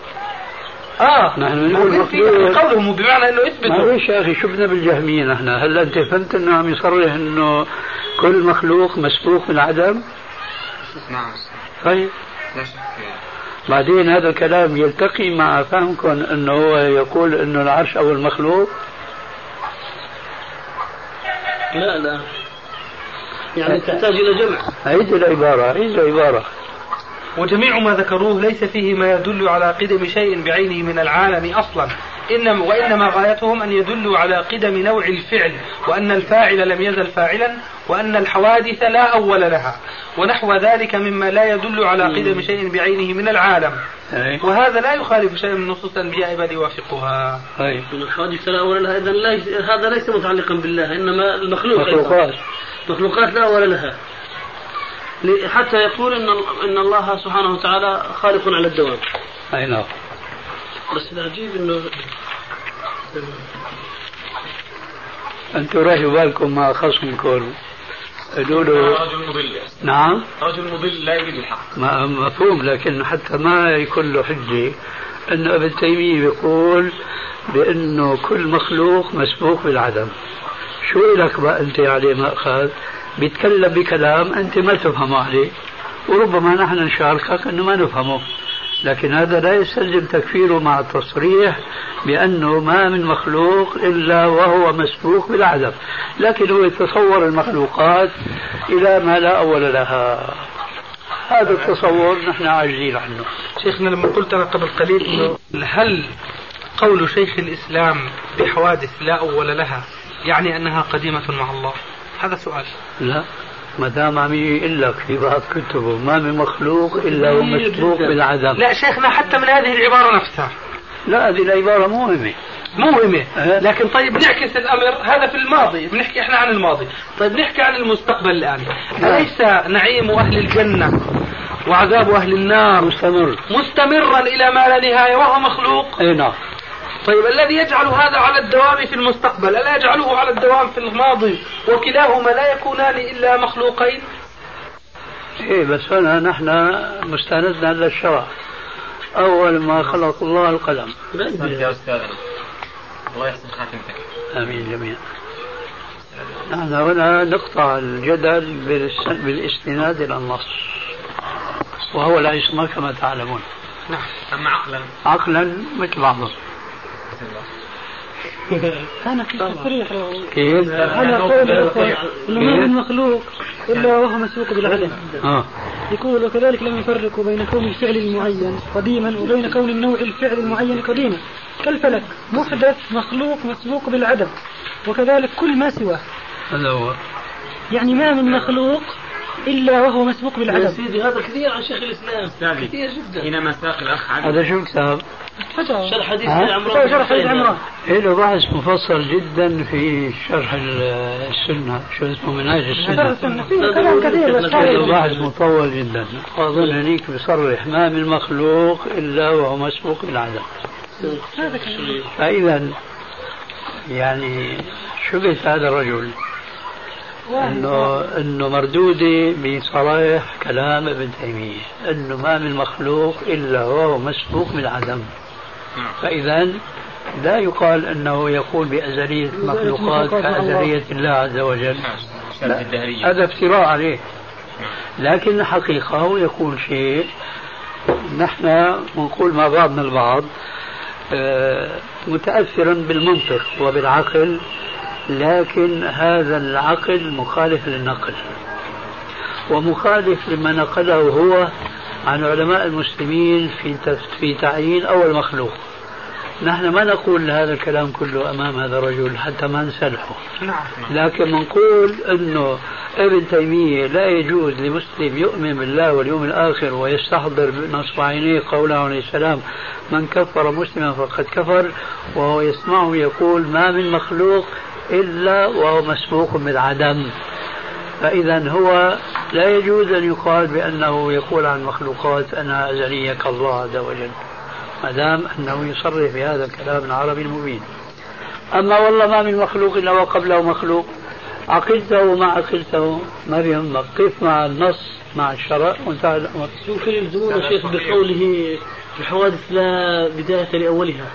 S2: آه.
S3: نحن نقول مقدور.
S2: قوله بمعنى انه اثبت
S3: معلش يا أخي شو بدنا بالجهمية نحن. هلا أنت فهمت إنه عم يصرح إنه كل مخلوق مسبوق من عدم؟
S5: نعم.
S3: طيب. بعدين هذا الكلام يلتقي مع فهمكم إنه هو يقول إنه العرش اول مخلوق
S4: لا لا. يعني تحتاج إلى جمع.
S3: عيد العبارة عيد العبارة
S2: وجميع ما ذكروه ليس فيه ما يدل على قدم شيء بعينه من العالم أصلا. إنما وإنما غايتهم أن يدلوا على قدم نوع الفعل وأن الفاعل لم يزل فاعلا وأن الحوادث لا أول لها. ونحو ذلك مما لا يدل على قدم شيء بعينه من العالم. وهذا لا يخالف شيء من نصوص الأنبياء بل يوافقها
S4: طيب الحوادث لا أول لها إذا هذا ليس متعلقا بالله إنما المخلوق.
S3: مخلوقات.
S4: مخلوقات لا أول لها. حتى يقول إن إن الله سبحانه وتعالى خالق على الدوام.
S3: أي نعم.
S4: بس العجيب إنه
S3: أنتم راجعوا بالكم مع خصمكم قالوا له
S5: رجل مضل.
S3: نعم.
S5: رجل مضل لا يريد الحق.
S3: مفهوم لكن حتى ما يكون له حجة. إنه ابن تيمية بيقول بأنه كل مخلوق مسبوق بالعدم. شو لك بقى أنت عليه ماخذ بيتكلم بكلام أنت ما تفهمه عليه وربما نحن نشاركك إنه ما نفهمه. لكن هذا لا يستلزم تكفيره مع التصريح بأنه ما من مخلوق إلا وهو مسبوق بالعدم. لكن هو يتصور المخلوقات إلى ما لا أول لها. هذا التصور نحن عاجزين عنه.
S2: شيخنا لما قلت أنا قبل قليل إنه هل قول شيخ الإسلام بحوادث لا أول لها يعني أنها قديمة مع الله. هذا سؤال.
S3: لا ما دام عم يقول لك في بعض كتبه ما من مخلوق إلا هو مسبوق بالعدم.
S2: لا شيخنا حتى من هذه العبارة نفسها.
S3: لا هذه العبارة مهمة.
S2: مهمة. أه؟ لكن طيب نعكس الأمر. هذا في الماضي. بنحكي إحنا عن الماضي. طيب نحكي عن المستقبل الآن. أليس نعيم أهل الجنة وعذاب أهل النار
S3: مستمر.
S2: مستمرا إلى ما لا نهاية وهو مخلوق؟
S3: أي نعم.
S2: طيب الذي يجعل هذا على الدوام في المستقبل ألا يجعله على الدوام في الماضي وكلاهما لا يكونان إلا مخلوقين؟
S3: إيه بس هنا نحن مستندنا للشرع أول ما خلق الله القلم.
S5: يا الله يحسن خاتمتك.
S3: آمين جميعا نحن هنا نقطع الجدل بالاستناد إلى النص. وهو العصمة كما تعلمون.
S5: نعم أما عقلا.
S3: عقلا مثل بعضهم.
S6: أنا في تصريح
S3: كيف؟
S6: أنا قول إنه ما من مخلوق إلا وهو مسبوق بالعدم
S3: آه.
S6: يقول وكذلك لم يفرقوا بين كون الفعل المعين قديما وبين كون النوع الفعل المعين قديما. كالفلك محدث مخلوق مسبوق بالعدم. وكذلك كل ما سواه.
S3: هذا هو.
S6: يعني ما من مخلوق إلا وهو مسبوق بالعدم.
S4: يا سيدي هذا كثير عن شيخ الإسلام. كثير جدا.
S5: حينما ساق الأخ
S3: هذا شو كتاب؟
S4: شرح حديث؟ عمران
S6: شرح حديث عمران.
S3: له بحث مفصل جدا في شرح السنة. شو اسمه؟ منهاج السنة.
S6: فيه كلام كثير. بس
S3: له بحث مطول جدا. وأظن هنيك بصرح. ما من مخلوق إلا وهو مسبوق بالعدم
S6: هذا كلام.
S3: فإذا يعني شبهت هذا الرجل؟ إنه إنه مردوده بصرائح كلام ابن تيمية. إنه ما من مخلوق إلا وهو مسبوق بالعدم. فاذا لا يقال انه يقول بازليه المخلوقات كازليه الله عز وجل هذا افتراء عليه لكن الحقيقة هو يقول شيء نحن بنقول مع بعضنا البعض آه، متاثرا بالمنطق وبالعقل لكن هذا العقل مخالف للنقل ومخالف لما نقله هو عن علماء المسلمين في في تعيين أول مخلوق. نحن ما نقول هذا الكلام كله أمام هذا الرجل حتى ما نسلحه.
S2: نعم.
S3: لكن منقول إنه ابن تيمية لا يجوز لمسلم يؤمن بالله واليوم الآخر ويستحضر نصب عينيه قوله عليه السلام من كفر مسلما فقد كفر وهو يسمعه يقول ما من مخلوق إلا وهو مسبوق بالعدم فاذا هو لا يجوز أن يقال بأنه يقول عن مخلوقات انها أزلية كالله عز وجل ما دام أنه يصرح بهذا الكلام العربي المبين. أما والله ما من مخلوق إلا وقبله مخلوق عقلته ما عقلته ما بيهمك قف مع النص مع الشرع. وانتهى الأمر.
S4: يمكن يلزمون الشيخ بقوله الحوادث لا بداية لأولها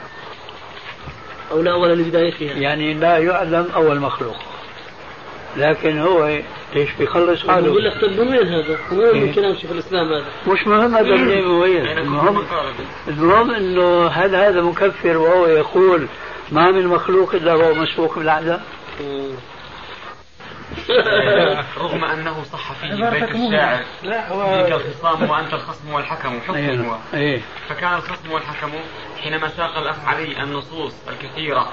S4: أو لا أول لبدايتها.
S3: يعني لا يعلم أول مخلوق. لكن هو ليش بيخلص
S4: يقول
S3: حاله
S4: لك طب من وين هذا؟ وين من
S3: إيه.
S4: كلام شيخ الإسلام هذا؟
S3: مش مهم هذا منين وين المهم المهم إنه هل هذا مكفر وهو يقول ما من مخلوق إلا وهو مسبوق بالعدم
S4: مم.
S5: رغم أنه صح فيه
S6: عبارتك
S5: بيت. الشاعر
S2: لا
S5: فيك
S2: هو
S5: الخصام وأنت الخصم والحكم حكم هو
S3: إيه إيه
S5: فكان الخصم والحكم حينما ساق الأخ علي النصوص الكثيرة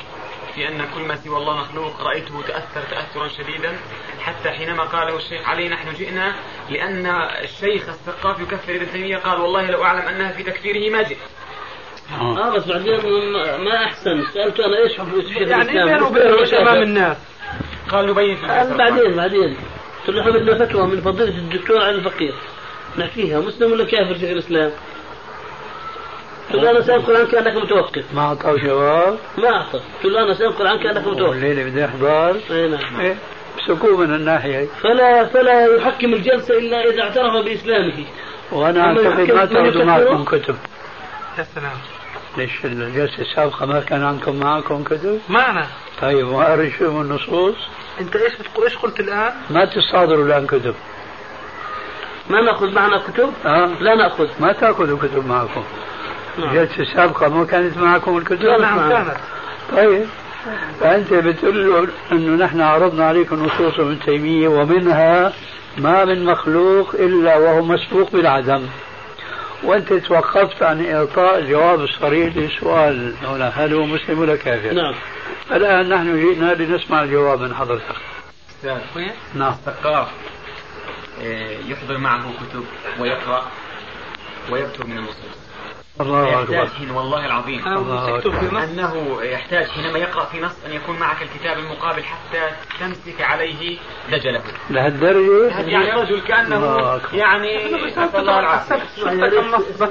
S5: في أن كل ما سوى الله مخلوق رأيته تأثر تأثرا شديدا. حتى حينما قاله الشيخ علي نحن جئنا لأن الشيخ الثقاف يكفر ابن تيمية قال والله لو أعلم أنها في تكفيره ما جئت.
S3: آه.
S4: آه بس بعدين ما- احسن سالته أنا إيش شيخ
S2: يعني بينه امام الناس.
S5: قال نبين في.
S4: بعدين بعدين. قلت له فتوى من فضيلة الدكتور علي الفقير نحكيها. مسلم ولا كافر شيخ الإسلام؟ قلت له أنا سانقل عنك انك متوقف.
S3: ما اعطاه جواب
S4: ما أعطى. قلت له أنا سانقل عنك انك متوقف.
S3: والليله بدي احضر
S4: إي نعم.
S3: إيه مسكوه من الناحية
S4: فلا فلا يحكم الجلسة إلا إذا اعترف بإسلامه.
S3: وأنا
S4: أعتقد
S3: ما
S4: يكفره؟
S3: معكم كتب.
S2: يا سلام.
S3: ليش الجلسة السابقة ما كان عندكم معكم كتب؟
S2: معنا.
S3: طيب وقري شو من النصوص.
S2: أنت إيش بتقول إيش قلت الآن؟
S3: ما تصادروا الآن كتب.
S4: ما نأخذ معنا كتب؟
S3: ها؟
S4: لا نأخذ.
S3: ما تأخذوا كتب معكم. الجلسه السابقه ما كانت معكم الكتب؟
S4: لا،
S2: نعم. كانت.
S3: طيب. فأنت بتقول له أنه نحن عرضنا عليك نصوص ابن تيمية ومنها ما من مخلوق إلا وهو مسبوق بالعدم. وأنت توقفت عن إعطاء الجواب الصريح للسؤال هنا هل هو مسلم ولا كافر؟
S4: نعم.
S3: الآن نحن جئنا لنسمع الجواب من حضرتك. نعم.
S5: الثقاف آه، يحضر معه كتب ويقرأ ويكتب من النصوص.
S3: الله
S5: يحتاج
S3: أكبر
S5: حين والله العظيم. أنه يحتاج حينما يقرأ في نص أن يكون معك الكتاب المقابل حتى تمسك عليه دجله.
S3: لهالدرجة؟
S5: يعني رجل
S3: الله
S5: كأنه. يعني نسأل الله العافية.
S2: النص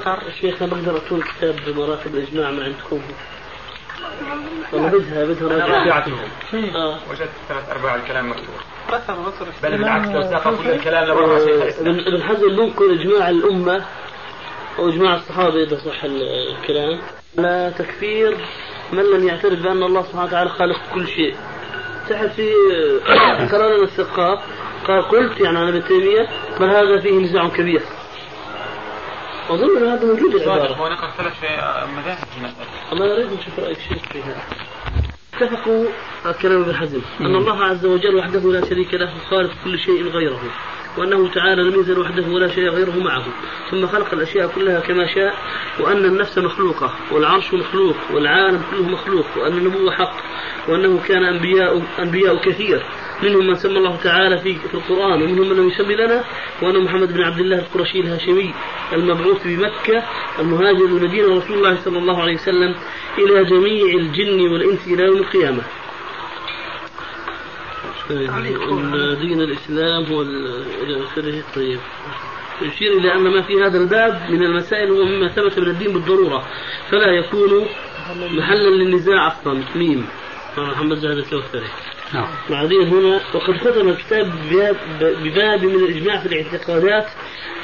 S4: أنا بقدر اكون كتاب بمراتب الإجماع من عندكم. والله بدها بدها راجع
S5: رجعته
S4: آه.
S5: وجدت ثلاث أرباع الكلام مكتوب. بل بالعكس لو ساق كل الكلام لبرا شيخ الإسلام.
S4: ابن ابن حزم بنقل إجماع الأمة. أو اجماع الصحابة إذا صح ال- الكلام. على تكفير من لم يعترف بأن الله سبحانه وتعالى خالق كل شيء. تحت في قرار الثقاف قال قلت يعني أنا ابن تيمية بل هذا فيه نزاع كبير. أظن أن هذا موجود
S5: صادق
S4: العبارة.
S5: هو نقل ثلاث مذاهب
S4: الله يريد نشوف رأيك شيخ فيها. اتفقوا كلام ابن حزم أن الله عز وجل وحده لا شريك له خالق كل شيء غيره. وأنه تعالى لم يزل وحده ولا شيء غيره معه. ثم خلق الأشياء كلها كما شاء وأن النفس مخلوقة والعرش مخلوق والعالم كله مخلوق وأن النبوة حق وأنه كان أنبياء أنبياء كثير. منهم من سمى الله تعالى في في القرآن ومنهم من لم يسمي لنا وأنا محمد بن عبد الله القرشي الهاشمي المبعوث بمكة المهاجر المدينة رسول الله صلى الله عليه وسلم إلى جميع الجن والإنس إلى يوم القيامة. دين الإسلام هو إلى آخره. طيب. يشير إلى أن ما في هذا الباب من المسائل هو مما ثبت من الدين بالضرورة. فلا يكون محلا للنزاع أصلا. ميم. محمد زاهد الكوثري.
S3: نعم.
S4: بعدين هنا وقد ختم الكتاب بباب, من الإجماع في الاعتقادات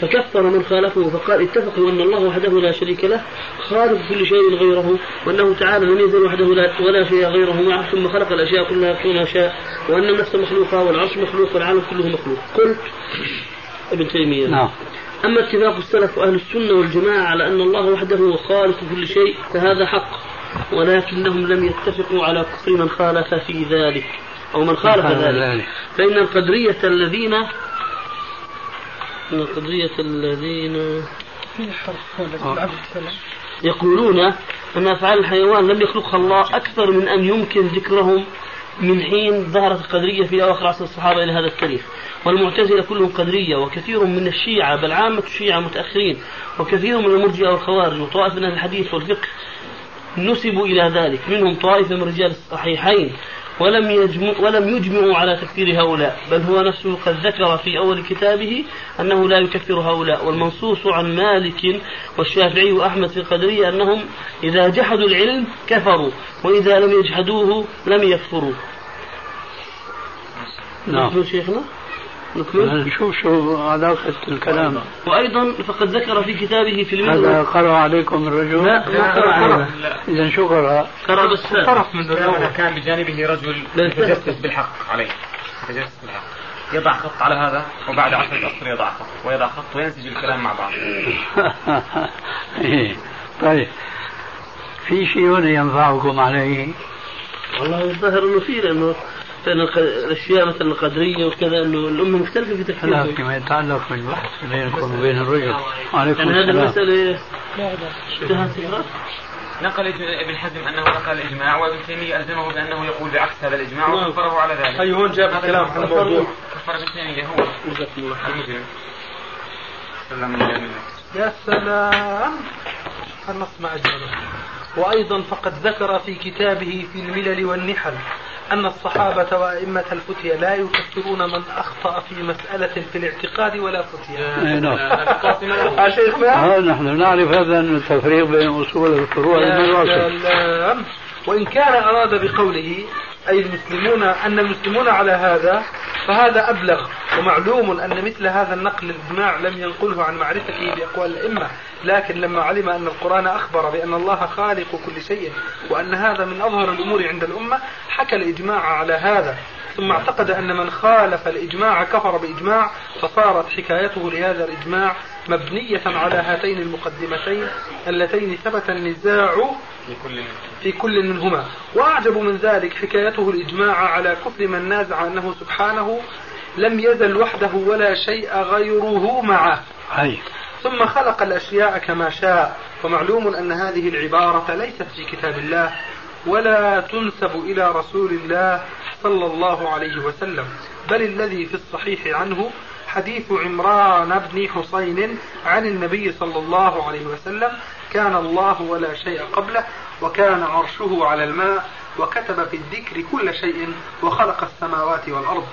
S4: فكفر من خالفه فقال اتفقوا أن الله وحده لا شريك له خالق كل شيء غيره وأنه تعالى لم يزل وحده لا ولا شيء غيره معه ثم خلق الأشياء كلها كونها شاء وأن النفس مخلوقة والعرش مخلوق والعالم كله مخلوق. قلت ابن تيمية.
S3: نعم.
S4: أما اتفاق السلف وأهل السنة والجماعة على أن الله وحده هو خالق كل شيء فهذا حق ولكنهم لم يتفقوا على كفر من خالف في ذلك أو من خالف ذلك. فإن القدرية الذين القدرية الذين يقولون أن أفعال الحيوان لم يخلقها الله أكثر من أن يمكن ذكرهم من حين ظهرت القدرية في أواخر عصر الصحابة إلى هذا التاريخ. والمعتزلة كلهم قدرية وكثير من الشيعة بل عامة الشيعة متأخرين وكثير من المرجئة والخوارج وطائف من الحديث والفقه نسبوا إلى ذلك. منهم طائفة من رجال الصحيحين ولم يجمع ولم يجمعوا على تكفير هؤلاء بل هو نفسه قد ذكر في أول كتابه أنه لا يكفر هؤلاء والمنصوص عن مالك والشافعي وأحمد في القدريه أنهم إذا جحدوا العلم كفروا وإذا لم يجحدوه لم يكفروا.
S3: نعم
S4: شيخنا؟
S3: نشوف شو علاقة الكلام.
S4: وأيضا فقد ذكر في كتابه في
S3: المنزل. هذا قرأ عليكم الرجل؟
S4: لا ما قرأ.
S3: إذا شو قرأ؟
S4: قرأ بس.
S5: طرف من كان بجانبه رجل يتجسس بالحق عليه. يتجسس بالحق. يضع خط على هذا وبعد عشرة أسطر يضع خط. ويضع خط وينسج الكلام مع بعض.
S3: إيه. طيب. في شيء هنا ينفعكم عليه؟
S4: والله الظاهر إنه في لأنه لأن الأشياء مثل القدرية وكذا أنه الأمة مختلفة في تفكيرها
S3: لا فيما يتعلق بالبحث بينكم وبين الرجل
S4: وعليكم يعني هذه المسألة
S5: نقل ابن حزم أنه نقل الإجماع وابن تيمية ألزمه بأنه يقول بعكس هذا الإجماع نعم. وكفره على ذلك.
S2: اي هون جاب الكلام عن الموضوع.
S5: كفر ابن تيمية هو.
S2: المسلم. يا سلام النص ما. وأيضا فقد ذكر في كتابه في الملل والنحل أن الصحابة وأئمة الفتية لا يكفرون من أخطأ في مسألة في الاعتقاد ولا فتية.
S3: أي نعم. آه نحن نعرف هذا التفريق بين أصول الفروع
S2: والأصل. وإن كان أراد بقوله أي المسلمون أن المسلمون على هذا فهذا أبلغ ومعلوم أن مثل هذا النقل الإجماع لم ينقله عن معرفته بأقوال الأئمة لكن لما علم أن القرآن أخبر بأن الله خالق كل شيء وأن هذا من أظهر الأمور عند الأمة حكى الإجماع على هذا. ثم اعتقد أن من خالف الإجماع كفر بإجماع فصارت حكايته لهذا الإجماع مبنية على هاتين المقدمتين اللتين ثبت النزاع في كل منهما. وأعجب من ذلك حكايته الإجماع على كفر من نازع أنه سبحانه لم يزل وحده ولا شيء غيره معه.
S3: أي.
S2: ثم خلق الأشياء كما شاء ومعلوم أن هذه العبارة ليست في كتاب الله ولا تنسب إلى رسول الله صلى الله عليه وسلم بل الذي في الصحيح عنه حديث عمران بن حسين عن النبي صلى الله عليه وسلم كان الله ولا شيء قبله وكان عرشه على الماء وكتب في الذكر كل شيء وخلق السماوات والأرض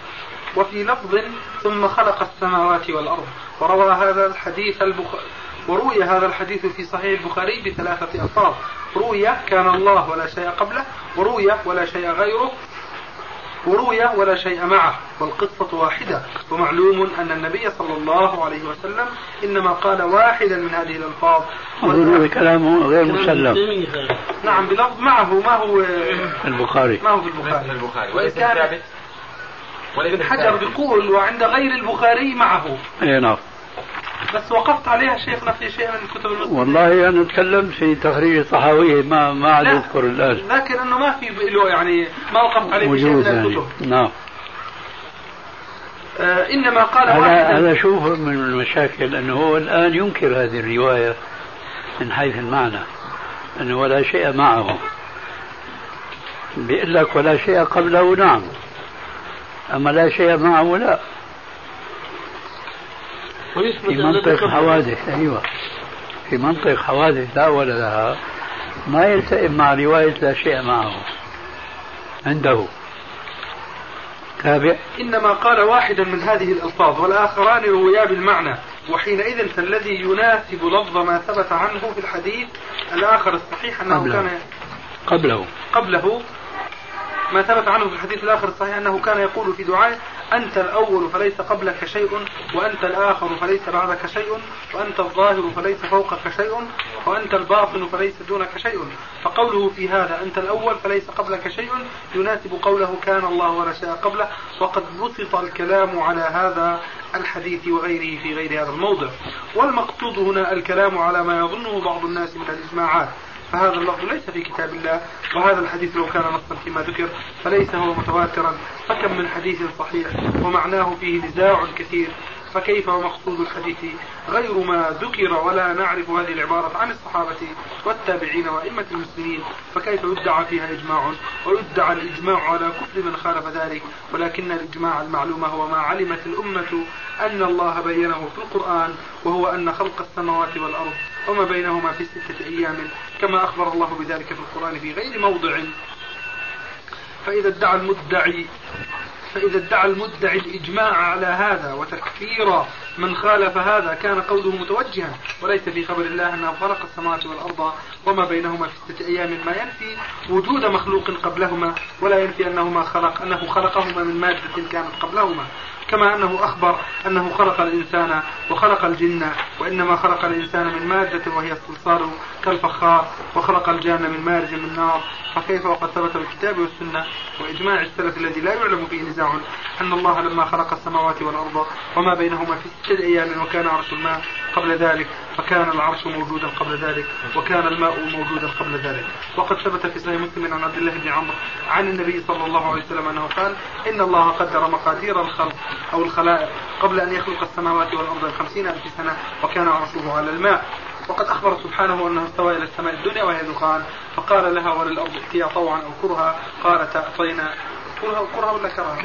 S2: وفي لفظ ثم خلق السماوات والأرض. وروى هذا الحديث البخاري وروي هذا الحديث في صحيح البخاري بثلاثة ألفاظ. روي كان الله ولا شيء قبله وروي ولا شيء غيره وروي ولا شيء معه والقصة واحدة. ومعلوم أن النبي صلى الله عليه وسلم إنما قال واحدا من هذه الألفاظ.
S3: أظن كلامه غير مسلم.
S2: نعم بلفظ معه ما هو؟
S3: البخاري.
S2: ما هو في البخاري؟ البخاري. وليس ثابت. ابن حجر بيقول وعند غير البخاري معه.
S3: اي نعم.
S2: بس وقفت عليها شيخنا في شيء من الكتب المسلمين
S3: والله أنا تكلمت في تخريج الطحاويه ما ما عاد أذكر الآن.
S2: لكن إنه ما في له يعني ما وقفت عليه في شيء من يعني. الكتب.
S3: نعم.
S2: آه إنما قال
S3: هذا هذا شوف من المشاكل أنه هو الآن ينكر هذه الرواية من حيث المعنى أنه ولا شيء معه. بيقول لك ولا شيء قبله نعم. أما لا شيء معه لا. في منطق حوادث أيوة. في منطق حوادث لا ولا لها. ما يلتئم مع رواية لا شيء معه. عنده. تابع.
S2: إنما قال واحدا من هذه الألفاظ والآخران رويا بالمعنى. وحينئذ فالذي يناسب لفظ ما ثبت عنه في الحديث الآخر الصحيح أنه
S3: قبله.
S2: كان
S3: قبله.
S2: قبله. ما ثبت عنه في الحديث الآخر الصحيح أنه كان يقول في دعائه أنت الأول فليس قبلك شيء وأنت الآخر فليس بعدك شيء وأنت الظاهر فليس فوقك شيء وأنت الباطن فليس دونك شيء. فقوله في هذا أنت الأول فليس قبلك شيء يناسب قوله كان الله ولا شيء قبله وقد بسط الكلام على هذا الحديث وغيره في غير هذا الموضع. والمقصود هنا الكلام على ما يظنه بعض الناس من الإجماعات. فهذا اللفظ ليس في كتاب الله وهذا الحديث لو كان نصا فيما ذكر فليس هو متواترا فكم من حديث صحيح ومعناه فيه نزاع كثير فكيف ومقصود الحديث؟ غير ما ذكر ولا نعرف هذه العبارة عن الصحابة والتابعين وأئمة المسلمين فكيف يدعى فيها إجماع؟ ويدعى الإجماع على كل من خالف ذلك ولكن الإجماع المعلوم هو ما علمت الأمة أن الله بينه في القرآن وهو أن خلق السماوات والأرض وما بينهما في ستة أيام. كما أخبر الله بذلك في القرآن في غير موضع. فإذا ادعى المدعي فإذا ادعى المدعي الإجماع على هذا وتكفير من خالف هذا كان قوله متوجها. وليس في خبر الله أنه خلق السماوات والأرض وما بينهما في ستة أيام ما ينفي وجود مخلوق قبلهما ولا ينفي أنهما خلق أنه خلقهما من مادة كانت قبلهما. كما أنه أخبر أنه خلق الإنسان وخلق الجن وإنما خلق الإنسان من مادة وهي الصلصال كالفخار وخلق الجان من مارج من نار. فكيف وقد ثبت بالكتاب والسنة وإجماع السلف الذي لا يعلم فيه نزاع أن الله لما خلق السماوات والأرض وما بينهما في ستة أيام وكان عرش الماء قبل ذلك فكان العرش موجودا قبل ذلك وكان الماء موجودا قبل ذلك. وقد ثبت في صحيح مسلم عن عبد الله بن عمرو عن النبي صلى الله عليه وسلم أنه قال إن الله قدر مقادير الخلق أو الخلائق قبل أن يخلق السماوات والأرض بخمسين ألف سنة وكان عرشه على الماء. وقد أخبر سبحانه أنه استوى إلى السماء الدنيا وهي دخان فقال لها وللأرض ائتيا طوعا أو كرها. قالت أتينا كرها كرها ولا كرها؟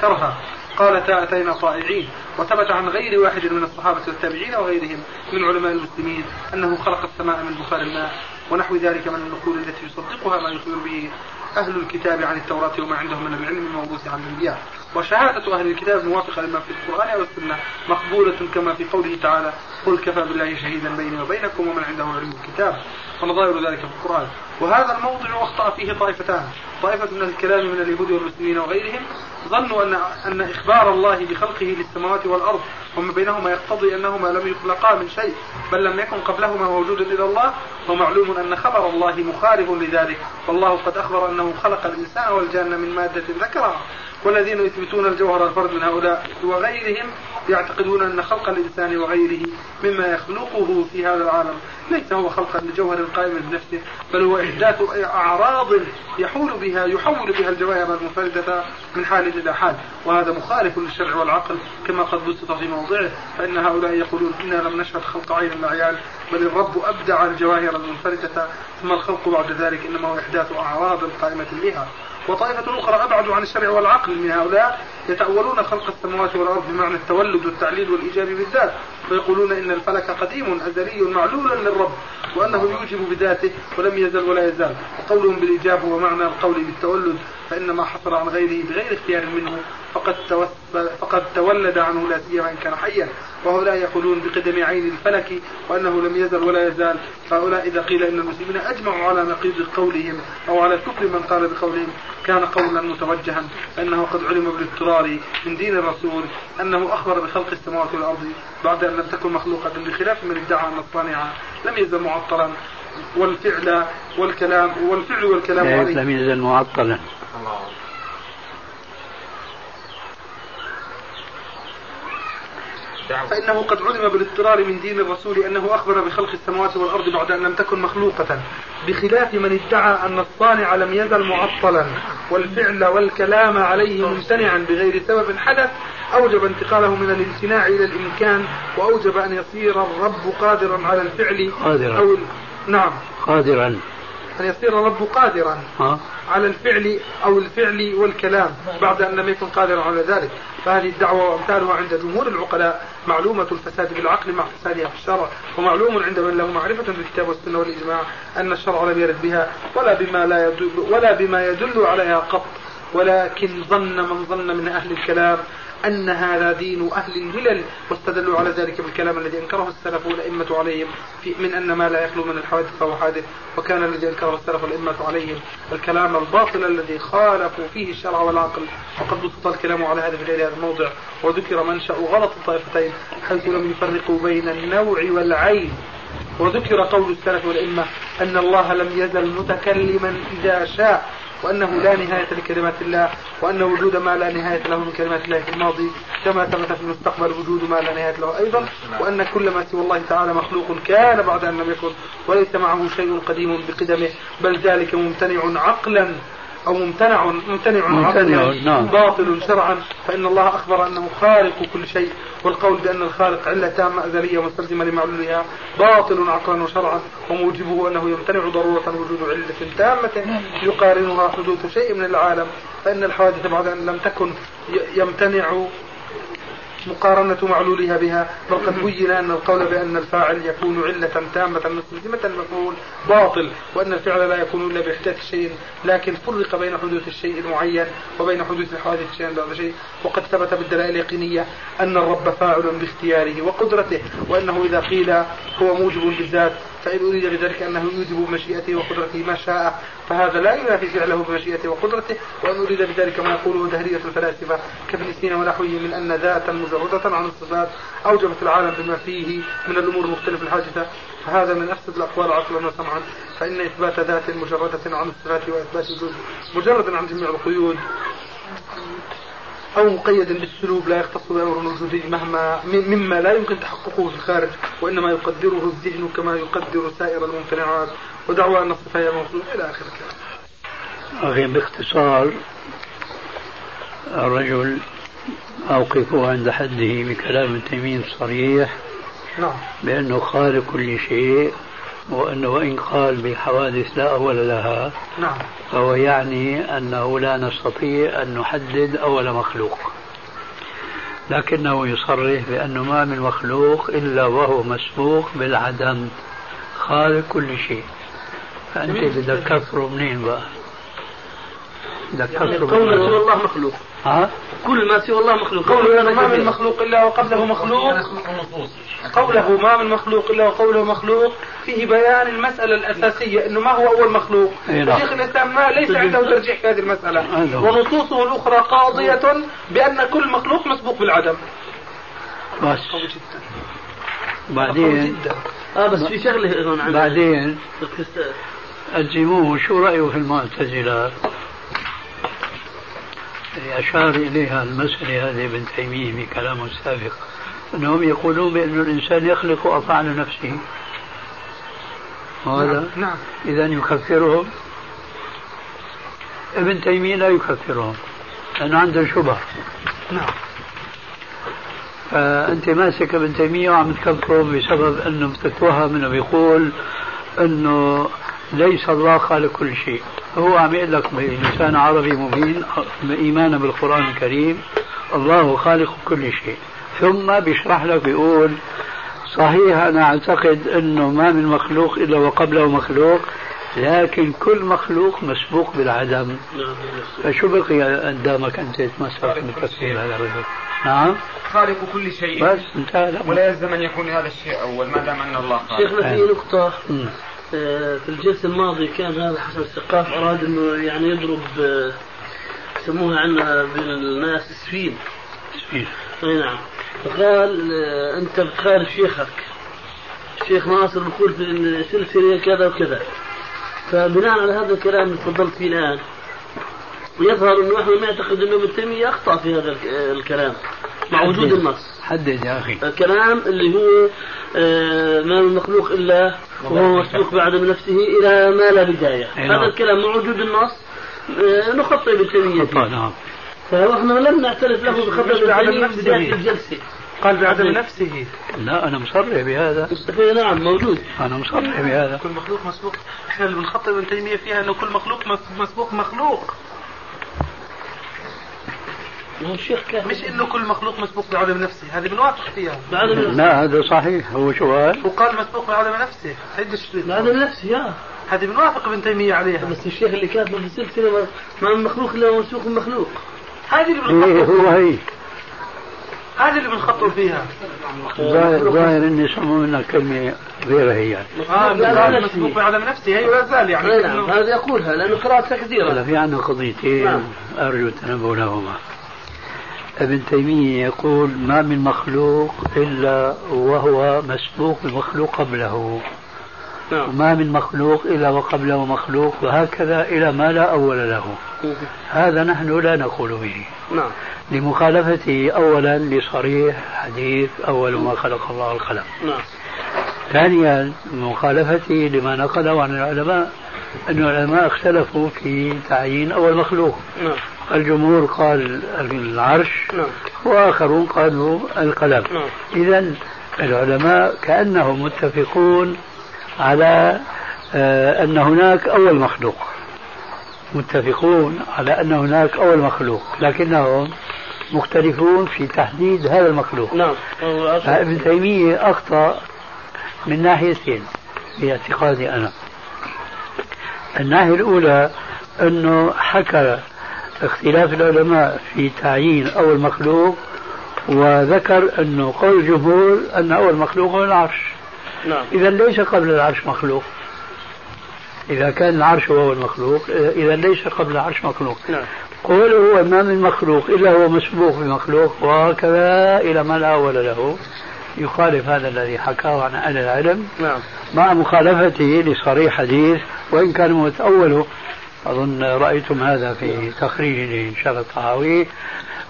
S2: كرها. قالتا أتينا طائعين. وثبت عن غير واحد من الصحابة والتابعين وغيرهم من علماء المسلمين أنه خلق السماء من بخار الماء ونحو ذلك من النقول التي يصدقها ما يخبر به أهل الكتاب عن التوراة وما عندهم من العلم الموروث عن الأنبياء. وشهادة أهل الكتاب موافقة لما في القرآن والسنة مقبولة كما في قوله تعالى قل كفى بالله شهيدا بيني وبينكم ومن عنده علم الكتاب. ونظائر ذلك في القرآن. وهذا الموضع أخطأ فيه طائفتان. طائفة من الكلام من اليهود والمسلمين وغيرهم ظنوا أن أن إخبار الله بخلقه للسماوات والأرض وما بينهما يقتضي أنهما لم يخلقا من شيء بل لم يكن قبلهما موجودا إلى الله ومعلوم أن خبر الله مخالف لذلك. والله قد أخبر أنه خلق الإنسان والجان من مادة ذكرها. والذين يثبتون الجوهر الفرد من هؤلاء وغيرهم يعتقدون أن خلق الإنسان وغيره مما يخلقه في هذا العالم ليس هو خلقا لجوهر قائم بنفسه بل هو إحداث أعراض يحول بها يحول بها الجواهر المنفردة من حال إلى حال. وهذا مخالف للشرع والعقل كما قد بسط في موضعه فإن هؤلاء يقولون إنا لم نشهد خلق عين الأعيان بل الرب أبدع الجواهر المنفردة ثم الخلق بعد ذلك إنما هو إحداث أعراض قائمة بها. وطائفة أخرى أبعد عن الشرع والعقل من هؤلاء يتأولون خلق السماوات والأرض بمعنى التولد والتعليل والإيجاب بالذات ويقولون إن الفلك قديم أزلي معلول للرب وأنه يوجب بذاته ولم يزل ولا يزال. وقولهم بالإيجاب هو معنى القول بالتولد. فإنما حصل عن غيره بغير اختيار منه فقد فقد تولد عنه لا سيما إن كان حيا. وهؤلاء يقولون بقدم عين الفلك وأنه لم يزل ولا يزال. فهؤلاء إذا قيل إن المسلمين أجمعوا على نقيض قولهم أو على كفر من قال بقولهم كان قولا متوجها فإنه قد علم بالاضطرار من دين الرسول أنه أخبر بخلق السماوات والأرض بعد أن لم تكن مخلوقة بخلاف من ادعى أن الصانع لم يزل معطلا. والفعل والكلام والفعل والكلام
S3: عليه. لم يزل معطلا
S2: فإنه قد علم بالاضطرار من دين الرسول أنه أخبر بخلق السماوات والأرض بعد أن لم تكن مخلوقة بخلاف من ادعى أن الصانع لم يزل معطلا والفعل والكلام عليه ممتنعا بغير سبب حدث أوجب انتقاله من الامتناع إلى الإمكان وأوجب أن يصير الرب قادرا على الفعل
S3: قادرا.
S2: أو نعم.
S3: قادرا.
S2: أن يصير الرب قادرا
S3: ها؟
S2: على الفعل أو الفعل والكلام بعد أن لم يكن قادرا على ذلك؟ فهذه الدعوة وأمثالها عند جمهور العقلاء معلومة الفساد بالعقل مع فسادها في الشرع ومعلوم عند من له معرفة بالكتاب والسنة والإجماع أن الشرع لم يرد بها ولا بما لا يدل ولا بما يدل عليها قط. ولكن ظن من ظن من أهل الكلام أن هذا دين أهل الملل واستدلوا على ذلك بالكلام الذي أنكره السلف والأئمة عليهم في من أن ما لا يخلو من الحوادث فهو حادث وكان الذي أنكره السلف والأئمة عليهم الكلام الباطل الذي خالفوا فيه الشرع والعقل. وقد بسط الكلام على هذا في غير هذا الموضع وذكر منشأ غلط الطائفتين حيث لم يفرقوا بين النوع والعين. وذكر قول السلف والأئمة أن الله لم يزل متكلما إذا شاء. وأنه لا نهاية لكلمات الله وأن وجود ما لا نهاية له من كلمات الله في الماضي كما ثبت في المستقبل وجود ما لا نهاية له أيضا وأن كل ما سوى الله تعالى مخلوق كان بعد أن لم يكن وليس معه شيء قديم بقدمه بل ذلك ممتنع عقلا أو ممتنع ممتنع,
S3: ممتنع نعم.
S2: باطل شرعا فإن الله أخبر أنه خالق كل شيء والقول بأن الخالق علة تامة أزلية مستلزمة لمعلولها باطل عقلا وشرعا وموجبه أنه يمتنع ضرورة وجود علة تامة يقارنها حدوث شيء من العالم فإن الحوادث بعد أن لم تكن يمتنع مقارنة معلولها بها بل قد بين أن القول بأن الفاعل يكون علة تامة مستلزمة المفعول باطل وأن الفعل لا يكون إلا بإحداث شيء لكن فرق بين حدوث الشيء المعين وبين حدوث الحوادث شيئا بعد شيء. وقد ثبت بالدلائل اليقينية أن الرب فاعل باختياره وقدرته وأنه إذا قيل هو موجب بالذات فإن أريد بذلك أنه يوجب بمشيئته وقدرته ما شاء فهذا لا ينافي فعله بمشيئته وقدرته. وأن أريد بذلك ما يقوله دهرية الفلاسفة كابن سينا ونحوه من أن ذاتا مجردة عن الصفات أوجبت العالم بما فيه من الأمور المختلفة الحادثة فهذا من أفسد الأقوال عقلا وسمعا فإن إثبات ذات مجردة عن الصفات وإثبات مجرد عن جميع القيود. أو مقيد بالسلوب لا يختص بأمر وجودي مهما مما لا يمكن تحققه في الخارج وإنما يقدره الذهن كما يقدر سائر الممتنعات ودعوى أن الصفة هي المخلوق إلى آخر الكلام.
S3: أخي باختصار الرجل أوقفه عند حده بكلام ابن تيمية الصريح
S2: نعم
S3: بأنه خالق كل شيء وأنه وإن قال بحوادث لا أول لها
S2: نعم.
S3: فهو يعني أنه لا نستطيع أن نحدد أول مخلوق. لكنه يصرح بأنه ما من مخلوق إلا وهو مسبوق بالعدم خالق كل شيء. فأنت بدك تكفره منين بقى؟ بدك
S4: يعني كل ما؟ سوى الله مخلوق.
S3: ها؟
S4: كل ما سوى الله مخلوق.
S2: قوله ما من. مخلوق إلا وقبله مخلوق. قوله ما من مخلوق إلا وقوله مخلوق. فيه بيان المسألة الأساسية أنه ما هو أول مخلوق.
S3: نعم.
S2: شيخ الإسلام ما ليس عنده ترجيح في هذه
S3: هو.
S2: ونصوصه الأخرى قاضية بأن كل مخلوق مسبوق بالعدم.
S3: بس.
S2: قوي جدا. قوي
S3: بعدين
S2: جدا.
S4: آه بس في شغلة.
S3: بعدين ألزموه شو رأيه في المعتزلة؟ اللي أشار إليها المسألة هذه ابن تيمية في كلامه السابق أنهم يقولون بأن الإنسان يخلق أفعال نفسه. وهذا
S2: نعم
S3: إذا يكفرهم. ابن تيمية لا يكفرهم لأنه عنده شبهة.
S2: نعم.
S3: فأنت ماسك ابن تيمية وعم تكفره بسبب أنه بتتوهم أنه بيقول أنه ليس الله خالق كل شيء. هو عم يقول لك بلسان عربي مبين إيمانا بالقرآن الكريم الله خالق كل شيء. ثم بيشرح لك بيقول صحيح أنا أعتقد أنه ما من مخلوق إلا وقبله مخلوق لكن كل مخلوق مسبوق بالعدم. فشو بقي قدامك أنت؟ تتمسك بتفسير هذا الرجل. نعم؟
S5: خالق كل شيء.
S3: بس انتهى.
S5: ولا يلزم أن يكون هذا الشيء أول ما دام أن الله خالق.
S4: شيخنا في نقطة.
S3: مم.
S4: آه، في الجلسة الماضية كان هذا حسن السقاف أراد أنه يعني يضرب آه، يسموها عندنا بين الناس سفين.
S3: تسفير.
S4: أي نعم. فقال آه، أنت بتخالف شيخك. الشيخ ناصر بيقول في السلسله كذا وكذا. فبناء على هذا الكلام اللي تفضلت فيه الآن يظهر إنه إحنا نعتقد إنه ابن تيمية أخطأ في هذا آه، الكلام. مع وجود النص.
S3: حدد يا أخي.
S4: الكلام اللي هو ما من مخلوق الا وهو مسبوق بعدم نفسه إلى ما لا
S3: بداية. نعم.
S4: هذا الكلام مع وجود النص. آه، نخطئ ابن تيميه فيه.
S3: خطأ نعم.
S4: فنحن لم نعترف له بخطأ
S2: بعدم
S4: ابن تيميه
S2: نفسه.
S4: الجلسة.
S2: قال بعدم نفسه.
S3: لا أنا مصرح بهذا.
S4: نعم موجود.
S3: أنا مصرح بهذا.
S2: كل مخلوق مسبوق. إحنا اللي بنخطئ ابن تيمية فيها إنه كل مخلوق مسبوق مخلوق.
S4: الشيخ كان
S2: مش إنه كل مخلوق مسبوق بعدم نفسه هذه بنوافق فيها.
S4: بعدم نفسه.
S3: لا هذا صحيح. هو شو قال؟
S2: وقال مسبوق بعدم نفسه. عد الشريط.
S4: بعدم نفسه يا.
S2: هذه بنوافق ابن تيمية عليها.
S4: بس الشيخ اللي كاتبه في السلسلة ما- من مخلوق إلا مسبوق مخلوق.
S2: هذه اللي
S3: إيه
S2: بنخطئ
S3: هو هي.
S2: هذه اللي بنخطئ فيها.
S3: ظاهر ظاهر إني سمعوا منها كلمة غيرها هي. يعني
S4: آه.
S2: مسبوق بعدم نفسه. هي ولا زال يعني.
S4: هذا يقولها لأنه قراءتها كثيرة.
S3: هلا في عندنا قضيتين
S4: نعم.
S3: أرجو التنبه لهما. ابن تيمية يقول ما من مخلوق إلا وهو مسبوق بمخلوق قبله.
S4: نعم.
S3: وما من مخلوق إلا وقبله مخلوق وهكذا إلى ما لا أول له. هذا نحن لا نقول به.
S4: نعم.
S3: لمخالفته أولا لصريح حديث أول ما خلق الله القلم.
S4: نعم.
S3: ثانيا مخالفته لما نقله عن العلماء أن العلماء اختلفوا في تعيين أول مخلوق.
S4: نعم.
S3: الجمهور قال العرش
S4: نعم.
S3: وآخرون قالوا القلم.
S4: نعم.
S3: إذا العلماء كأنهم متفقون على آه، أن هناك أول مخلوق. متفقون على أن هناك أول مخلوق لكنهم مختلفون في تحديد هذا المخلوق.
S4: نعم.
S3: ابن تيمية أخطأ من ناحيتين في اعتقادي أنا. الناحية الأولى أنه حكى اختلاف العلماء في تعيين أول مخلوق وذكر أنه قول الجمهور أن أول مخلوق هو العرش.
S4: نعم.
S3: إذا ليس قبل العرش مخلوق. إذا كان العرش هو المخلوق إذا ليس قبل العرش مخلوق.
S4: نعم.
S3: قوله هو ما من مخلوق إلا هو مسبوق بمخلوق وهكذا إلى ما لا أول له. يخالف هذا الذي حكاه عن أهل العلم.
S4: نعم.
S3: مع مخالفته لصريح حديث وإن كان متأوله. أظن رأيتم هذا في تخريج لشرح الطحاوي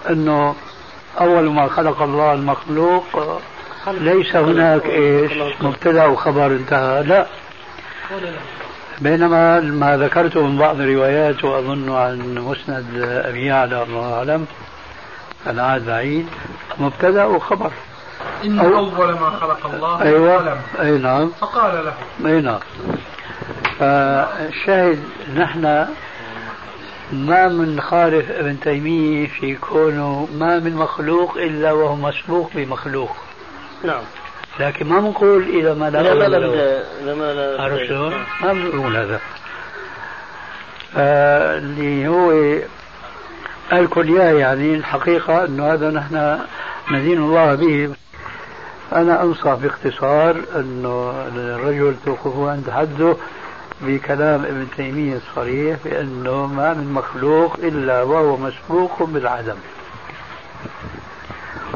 S3: أنه أول ما خلق الله المخلوق ليس هناك إيش؟ مبتدأ وخبر انتهى. لا. بينما ما ذكرته من بعض الروايات وأظن عن مسند أبي يعلى الله أعلم العاد بعيد مبتدأ وخبر
S2: إن
S3: أو-
S2: أول ما خلق الله
S3: أيوة.
S2: القلم
S3: أي نعم.
S2: فقال له.
S3: أي نعم. فالشاهد نحن ما بنخالف ابن تيمية في كونه ما من مخلوق إلا وهو مسبوق بمخلوق.
S4: نعم.
S3: لكن ما بنقول إذا ما لا
S4: لا لا. لا لما لا
S3: عرفت شلون؟ ما بنقول هذا. آه، اللي هو الكلية يعني الحقيقة أنه هذا نحن ندين الله به. أنا أنصح باختصار أنه الرجل توقفه عند حده. بكلام ابن تيمية الصريح بأنه ما من مخلوق إلا وهو مسبوق بالعدم.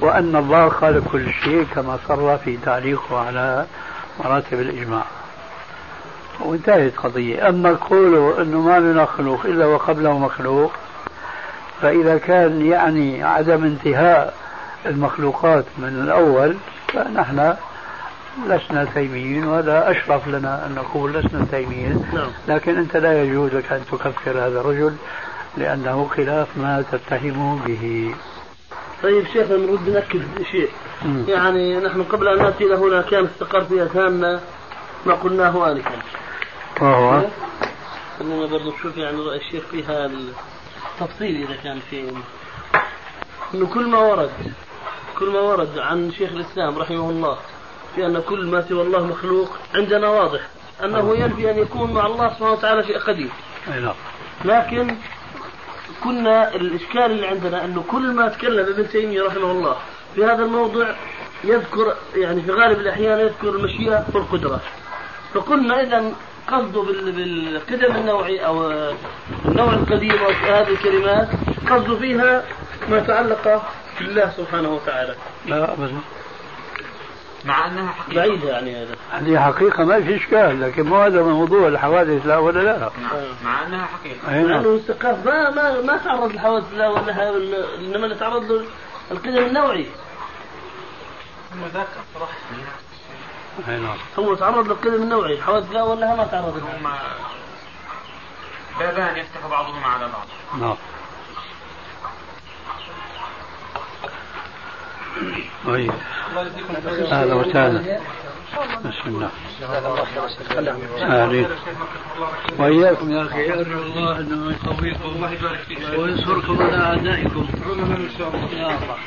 S3: وأن الله خالق كل شيء كما صر في تعليقه على مراتب الإجماع. وانتهت قضية. أما قوله أنه ما من مخلوق إلا وقبله مخلوق فإذا كان يعني عدم انتهاء المخلوقات من الأول فنحن لسنا تيميين ولا أشرف لنا أن نقول لسنا تيميين.
S4: نعم.
S3: لكن أنت لا يجوز لك أن تكفر هذا الرجل لأنه خلاف ما تتهم به.
S4: طيب شيخ نرد نأكد شيء. يعني نحن قبل أن نأتي إلى هنا كان استقر في أذهاننا ما قلناه آنفا.
S3: وهو.
S4: خلينا برضو نشوف يعني رأي الشيخ فيها التفصيل إذا كان في إنه كل ما ورد كل ما ورد عن شيخ الإسلام رحمه الله في أن كل ما سوى الله مخلوق عندنا واضح أنه ينفي أن يكون مع الله سبحانه وتعالى شيء قديم
S3: أي نعم.
S4: لكن كنا الإشكال اللي عندنا أنه كل ما تكلم ابن تيمية رحمه الله في هذا الموضوع يذكر يعني في غالب الأحيان يذكر المشيئة والقدرة. فقلنا إذا قصده بال- بالقدم النوعي أو النوع القديم أو هذه الكلمات قصده فيها ما يتعلق بالله سبحانه وتعالى.
S3: لا أبدا
S5: مع أنها حقيقة.
S4: بعيد يعني هذا.
S3: هذه حقيقة ما في إشكال لكن مو هذا موضوع الحوادث لا ولا لا.
S5: نعم. مع أنها حقيقة.
S3: أي
S4: مع
S3: نعم.
S4: انه الاستقاف ما ما ما تعرض لحوادث لا ولا ها- إنما اللي تعرض له القدم النوعي.
S2: ذاك الصراحة
S3: أي نعم.
S4: هو تعرض للقدم النوعي حوادث لا ولا ما تعرض لها.
S5: هم بابان يفتح بعضهما على بعض.
S3: نعم. طيب. أهلا وسهلا بسم الله. اهلين وإياكم يا أخي. ارجو الله أنه يقويكم. وينصركم على أعدائكم. إن الله.